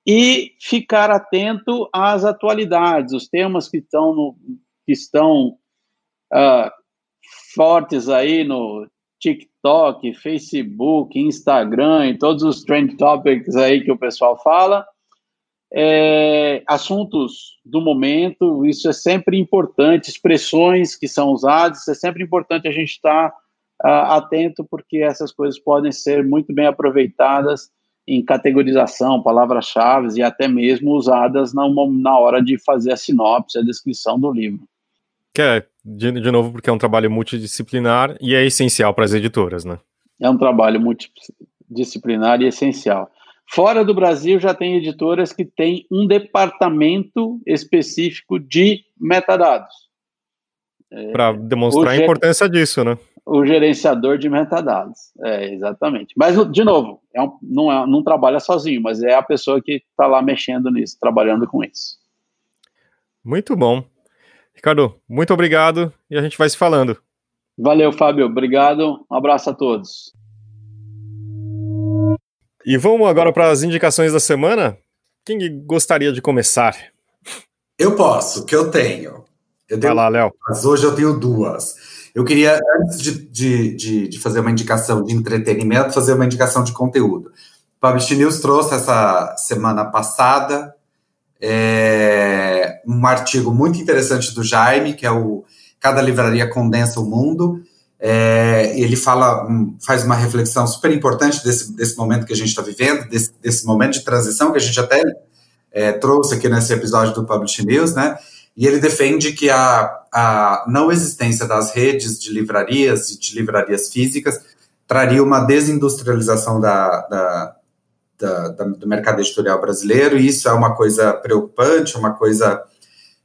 e ficar atento às atualidades, os temas que estão, no, que estão uh, fortes aí no TikTok, Facebook, Instagram e todos os trend topics aí que o pessoal fala é, assuntos do momento, isso é sempre importante, expressões que são usadas, é sempre importante a gente estar uh, atento, porque essas coisas podem ser muito bem aproveitadas em categorização, palavras-chave e até mesmo usadas na, na hora de fazer a sinopse, a descrição do livro. Que é, de, de novo, porque é um trabalho multidisciplinar e é essencial para as editoras, né? É um trabalho multidisciplinar e essencial. Fora do Brasil, já tem editoras que têm um departamento específico de metadados. É, Para demonstrar a importância disso, né? o gerenciador de metadados. É, exatamente. Mas, de novo, é um, não, é, não trabalha sozinho, mas é a pessoa que está lá mexendo nisso, trabalhando com isso. Muito bom. Ricardo, muito obrigado e a gente vai se falando. Valeu, Fábio. Obrigado. Um abraço a todos. E vamos agora para as indicações da semana? Quem gostaria de começar? Eu posso, que eu tenho. Eu tenho Vai lá, Léo. Mas hoje eu tenho duas. Eu queria, antes de, de, de, de, fazer uma indicação de entretenimento, fazer uma indicação de conteúdo. O Publish News trouxe essa semana passada é, um artigo muito interessante do Jaime, que é o Cada Livraria Condensa o Mundo. É, ele fala, faz uma reflexão super importante desse, desse momento que a gente está vivendo, desse, desse, momento de transição que a gente até é, trouxe aqui nesse episódio do Publish News, né? E ele defende que a, a não existência das redes de livrarias e de livrarias físicas traria uma desindustrialização da, da, da, da, do mercado editorial brasileiro, e isso é uma coisa preocupante, uma coisa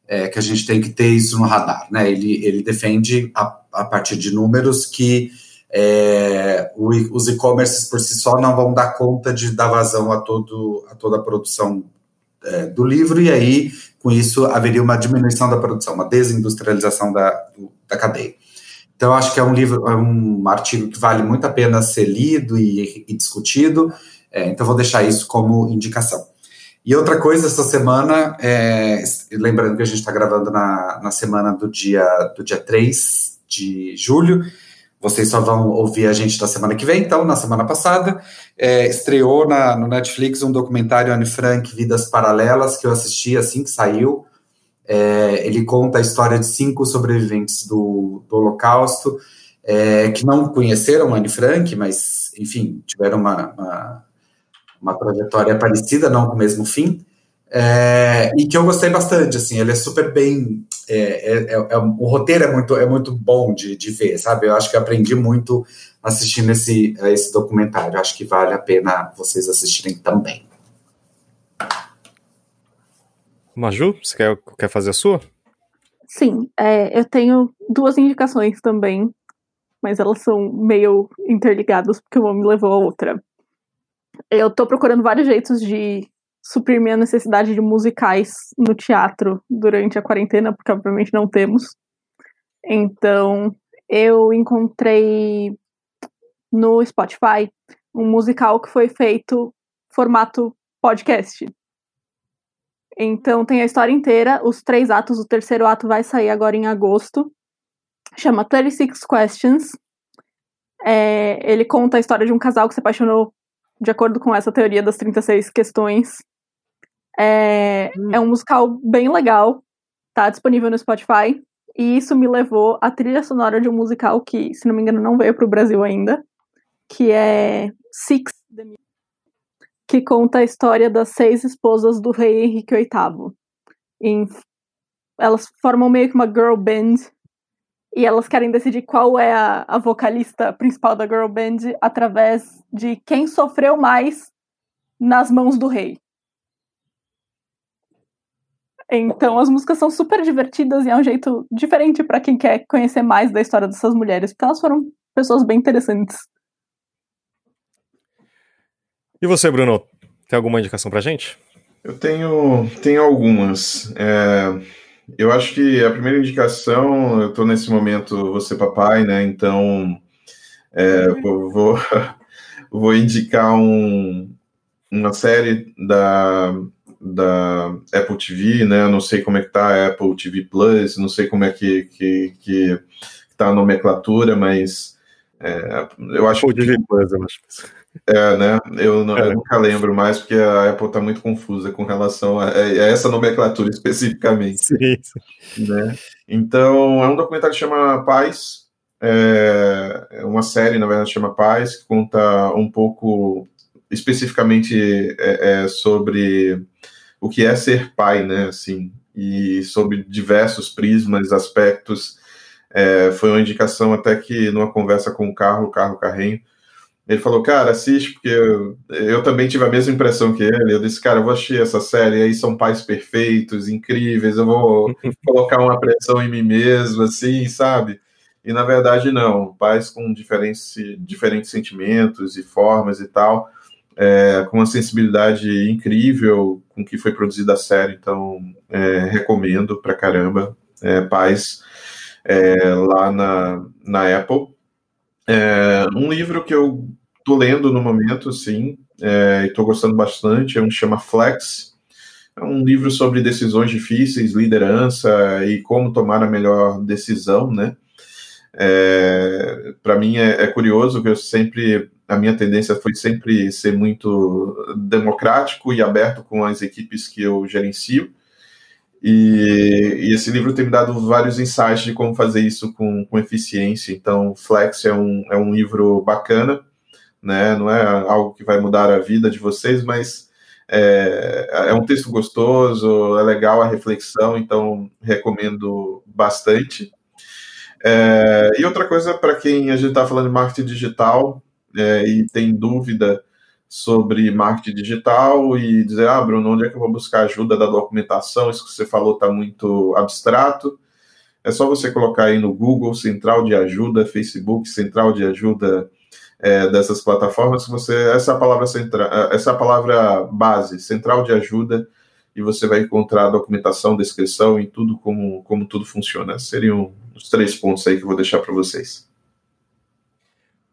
é, que a gente tem que ter isso no radar. Né? Ele, ele defende, a, a partir de números, que é, o, os e-commerces por si só não vão dar conta de dar vazão a, todo, a toda a produção é, do livro, e aí, com isso, haveria uma diminuição da produção, uma desindustrialização da, do, da cadeia. Então, acho que é um livro, é um artigo que vale muito a pena ser lido e, e discutido, é, então vou deixar isso como indicação. E outra coisa, essa semana, é, lembrando que a gente está gravando na, na semana do dia, do dia 3 de julho, vocês só vão ouvir a gente da semana que vem, então, na semana passada, é, estreou na, no Netflix um documentário Anne Frank, Vidas Paralelas, que eu assisti assim que saiu. É, ele conta a história de cinco sobreviventes do, do Holocausto, é, que não conheceram Anne Frank, mas, enfim, tiveram uma, uma, uma trajetória parecida, não com o mesmo fim. É, e que eu gostei bastante, assim, ele é super bem, é, é, é, é o roteiro é muito, é muito bom de, de ver, sabe? Eu acho que eu aprendi muito assistindo esse, esse documentário, acho que vale a pena vocês assistirem também. Maju, você quer, quer fazer a sua? Sim, é, eu tenho duas indicações também, mas elas são meio interligadas, porque uma me levou a outra. Eu tô procurando vários jeitos de suprir minha necessidade de musicais no teatro durante a quarentena, porque obviamente não temos. Então, eu encontrei no Spotify um musical que foi feito formato podcast. Então tem a história inteira, os três atos, o terceiro ato vai sair agora em agosto. Chama 36 Questions. É, ele conta a história de um casal que se apaixonou de acordo com essa teoria das 36 questões. É, hum. é um musical bem legal, tá disponível no Spotify. E isso me levou à trilha sonora de um musical que, se não me engano, não veio para o Brasil ainda, que é Six, que conta a história das seis esposas do rei Henrique VIII. Em, elas formam meio que uma girl band e elas querem decidir qual é a, a vocalista principal da girl band através de quem sofreu mais nas mãos do rei. Então as músicas são super divertidas e é um jeito diferente para quem quer conhecer mais da história dessas mulheres, porque elas foram pessoas bem interessantes. E você, Bruno, tem alguma indicação pra gente? Eu tenho, tenho algumas. É eu acho que a primeira indicação, eu estou nesse momento, você papai, né? Então, é, vou, vou, vou, indicar um, uma série da, da Apple TV, né? Não sei como é que tá a Apple TV Plus, não sei como é que, que, que tá a nomenclatura, mas é, eu acho Apple que... TV Plus, eu acho. É, né? Eu, não, é. eu, nunca lembro mais, porque a Apple está muito confusa com relação a, a, essa nomenclatura especificamente. Sim, sim. Né? Então, é um documentário que chama Paz. É, é uma série, na verdade, chama Paz, que conta um pouco especificamente é, é, sobre o que é ser pai, né? Assim, e sobre diversos prismas, aspectos. É, foi uma indicação até que numa conversa com o carro, o carro carrinho, ele falou, cara, assiste, porque eu, eu, também tive a mesma impressão que ele. Eu disse, cara, eu vou assistir essa série, aí são pais perfeitos, incríveis, eu vou colocar uma pressão em mim mesmo, assim, sabe? e na verdade não, pais com diferentes, diferentes sentimentos e formas e tal, é, com uma sensibilidade incrível com que foi produzida a série, então é, recomendo pra caramba, é, pais é, lá na, na Apple. É, um livro que eu tô lendo no momento, sim, é, e tô gostando bastante, é um chama Flex, é um livro sobre decisões difíceis, liderança e como tomar a melhor decisão, né? É, para mim é, é, curioso que eu sempre a minha tendência foi sempre ser muito democrático e aberto com as equipes que eu gerencio. E, e, esse livro tem me dado vários insights de como fazer isso com, com eficiência. Então, Flex é um, é um livro bacana, né? não é algo que vai mudar a vida de vocês, mas é, é um texto gostoso, é legal a reflexão, então recomendo bastante. É, e outra coisa, para quem a gente está falando de marketing digital é, e tem dúvida sobre marketing digital e dizer, ah, Bruno, onde é que eu vou buscar ajuda da documentação? Isso que você falou está muito abstrato. É só você colocar aí no Google Central de Ajuda, Facebook Central de Ajuda é, dessas plataformas. Você essa é palavra central, essa é palavra base, Central de Ajuda, e você vai encontrar documentação, descrição e tudo como como tudo funciona. Seriam os três pontos aí que eu vou deixar para vocês.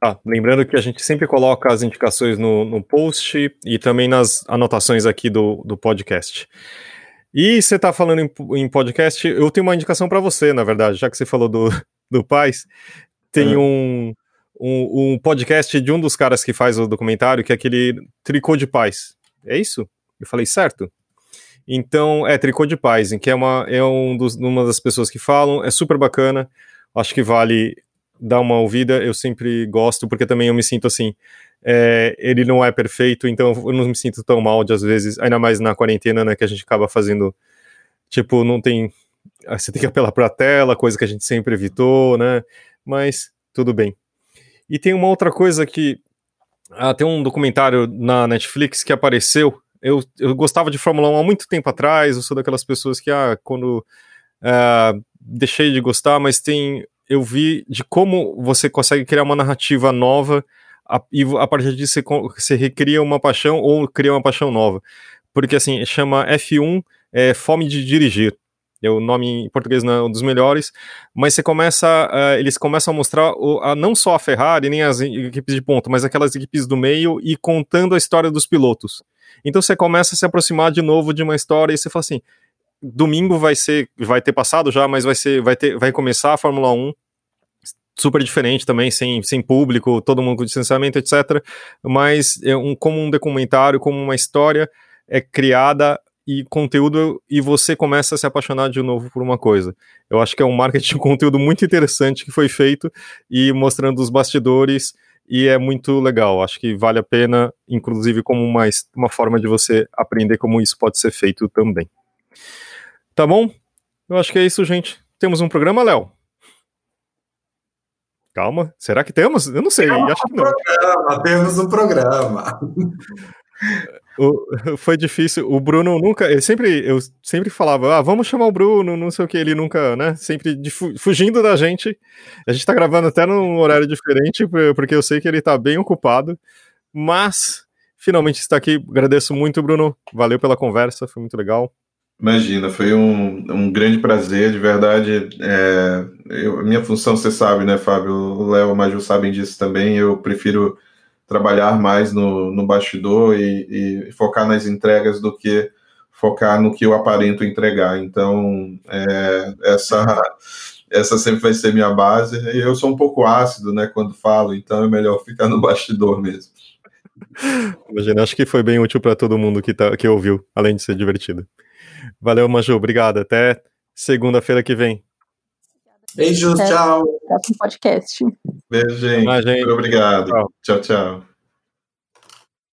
Ah, lembrando que a gente sempre coloca as indicações no, no post e também nas anotações aqui do, do podcast. E você está falando em, em, podcast, eu tenho uma indicação para você, na verdade, já que você falou do, do Paz. Tem um, um, um, podcast de um dos caras que faz o documentário, que é aquele Tricô de Paz. É isso? Eu falei certo? Então, é Tricô de Paz, em que é, uma, é um dos, uma das pessoas que falam, é super bacana. Acho que vale dar uma ouvida, eu sempre gosto, porque também eu me sinto assim. É, ele não é perfeito, então eu não me sinto tão mal de às vezes, ainda mais na quarentena, né, que a gente acaba fazendo. Tipo, não tem. Ah, você tem que apelar para a tela, coisa que a gente sempre evitou, né? Mas tudo bem. E tem uma outra coisa que. Ah, tem um documentário na Netflix que apareceu. Eu, eu gostava de Fórmula 1 há muito tempo atrás, eu sou daquelas pessoas que, ah, quando. Ah, deixei de gostar, mas tem eu vi de como você consegue criar uma narrativa nova a, e a partir disso você, você recria uma paixão ou cria uma paixão nova. Porque assim, chama F1 é, Fome de Dirigir. É o nome em português não é um dos melhores, mas você começa, uh, eles começam a mostrar o, a, não só a Ferrari, nem as equipes de ponta, mas aquelas equipes do meio e contando a história dos pilotos. Então você começa a se aproximar de novo de uma história e você fala assim: domingo vai ser, vai ter passado já, mas vai ser, vai ter, vai começar a Fórmula 1 super diferente também, sem, sem público, todo mundo com distanciamento, etc. Mas é um, como um documentário, como uma história é criada e conteúdo e você começa a se apaixonar de novo por uma coisa. Eu acho que é um marketing de conteúdo muito interessante que foi feito e mostrando os bastidores e é muito legal. Acho que vale a pena, inclusive como uma, uma forma de você aprender como isso pode ser feito também. Tá bom? Eu acho que é isso, gente. Temos um programa, Léo? Calma, será que temos? Eu não sei, temos acho que não. Programa, temos um programa. O, foi difícil. O Bruno nunca. Ele sempre, eu sempre falava, ah, vamos chamar o Bruno, não sei o que. Ele nunca, né? Sempre de, fugindo da gente. A gente tá gravando até num horário diferente, porque eu sei que ele tá bem ocupado. Mas finalmente está aqui. Agradeço muito, Bruno. Valeu pela conversa, foi muito legal. Imagina, foi um, um grande prazer, de verdade. É, eu, minha função, você sabe, né, Fábio? O Léo e o Maju sabem disso também. Eu prefiro trabalhar mais no, no bastidor e, e, focar nas entregas do que focar no que eu aparento entregar. Então, é, essa, essa sempre vai ser minha base. Eu sou um pouco ácido, né, quando falo, então é melhor ficar no bastidor mesmo. Imagina, acho que foi bem útil para todo mundo que, tá, que ouviu, além de ser divertido. Valeu, Maju. Obrigado. Até segunda-feira que vem. Beijos, tchau. Próximo podcast. Beijo, gente. Muito obrigado. tchau. tchau.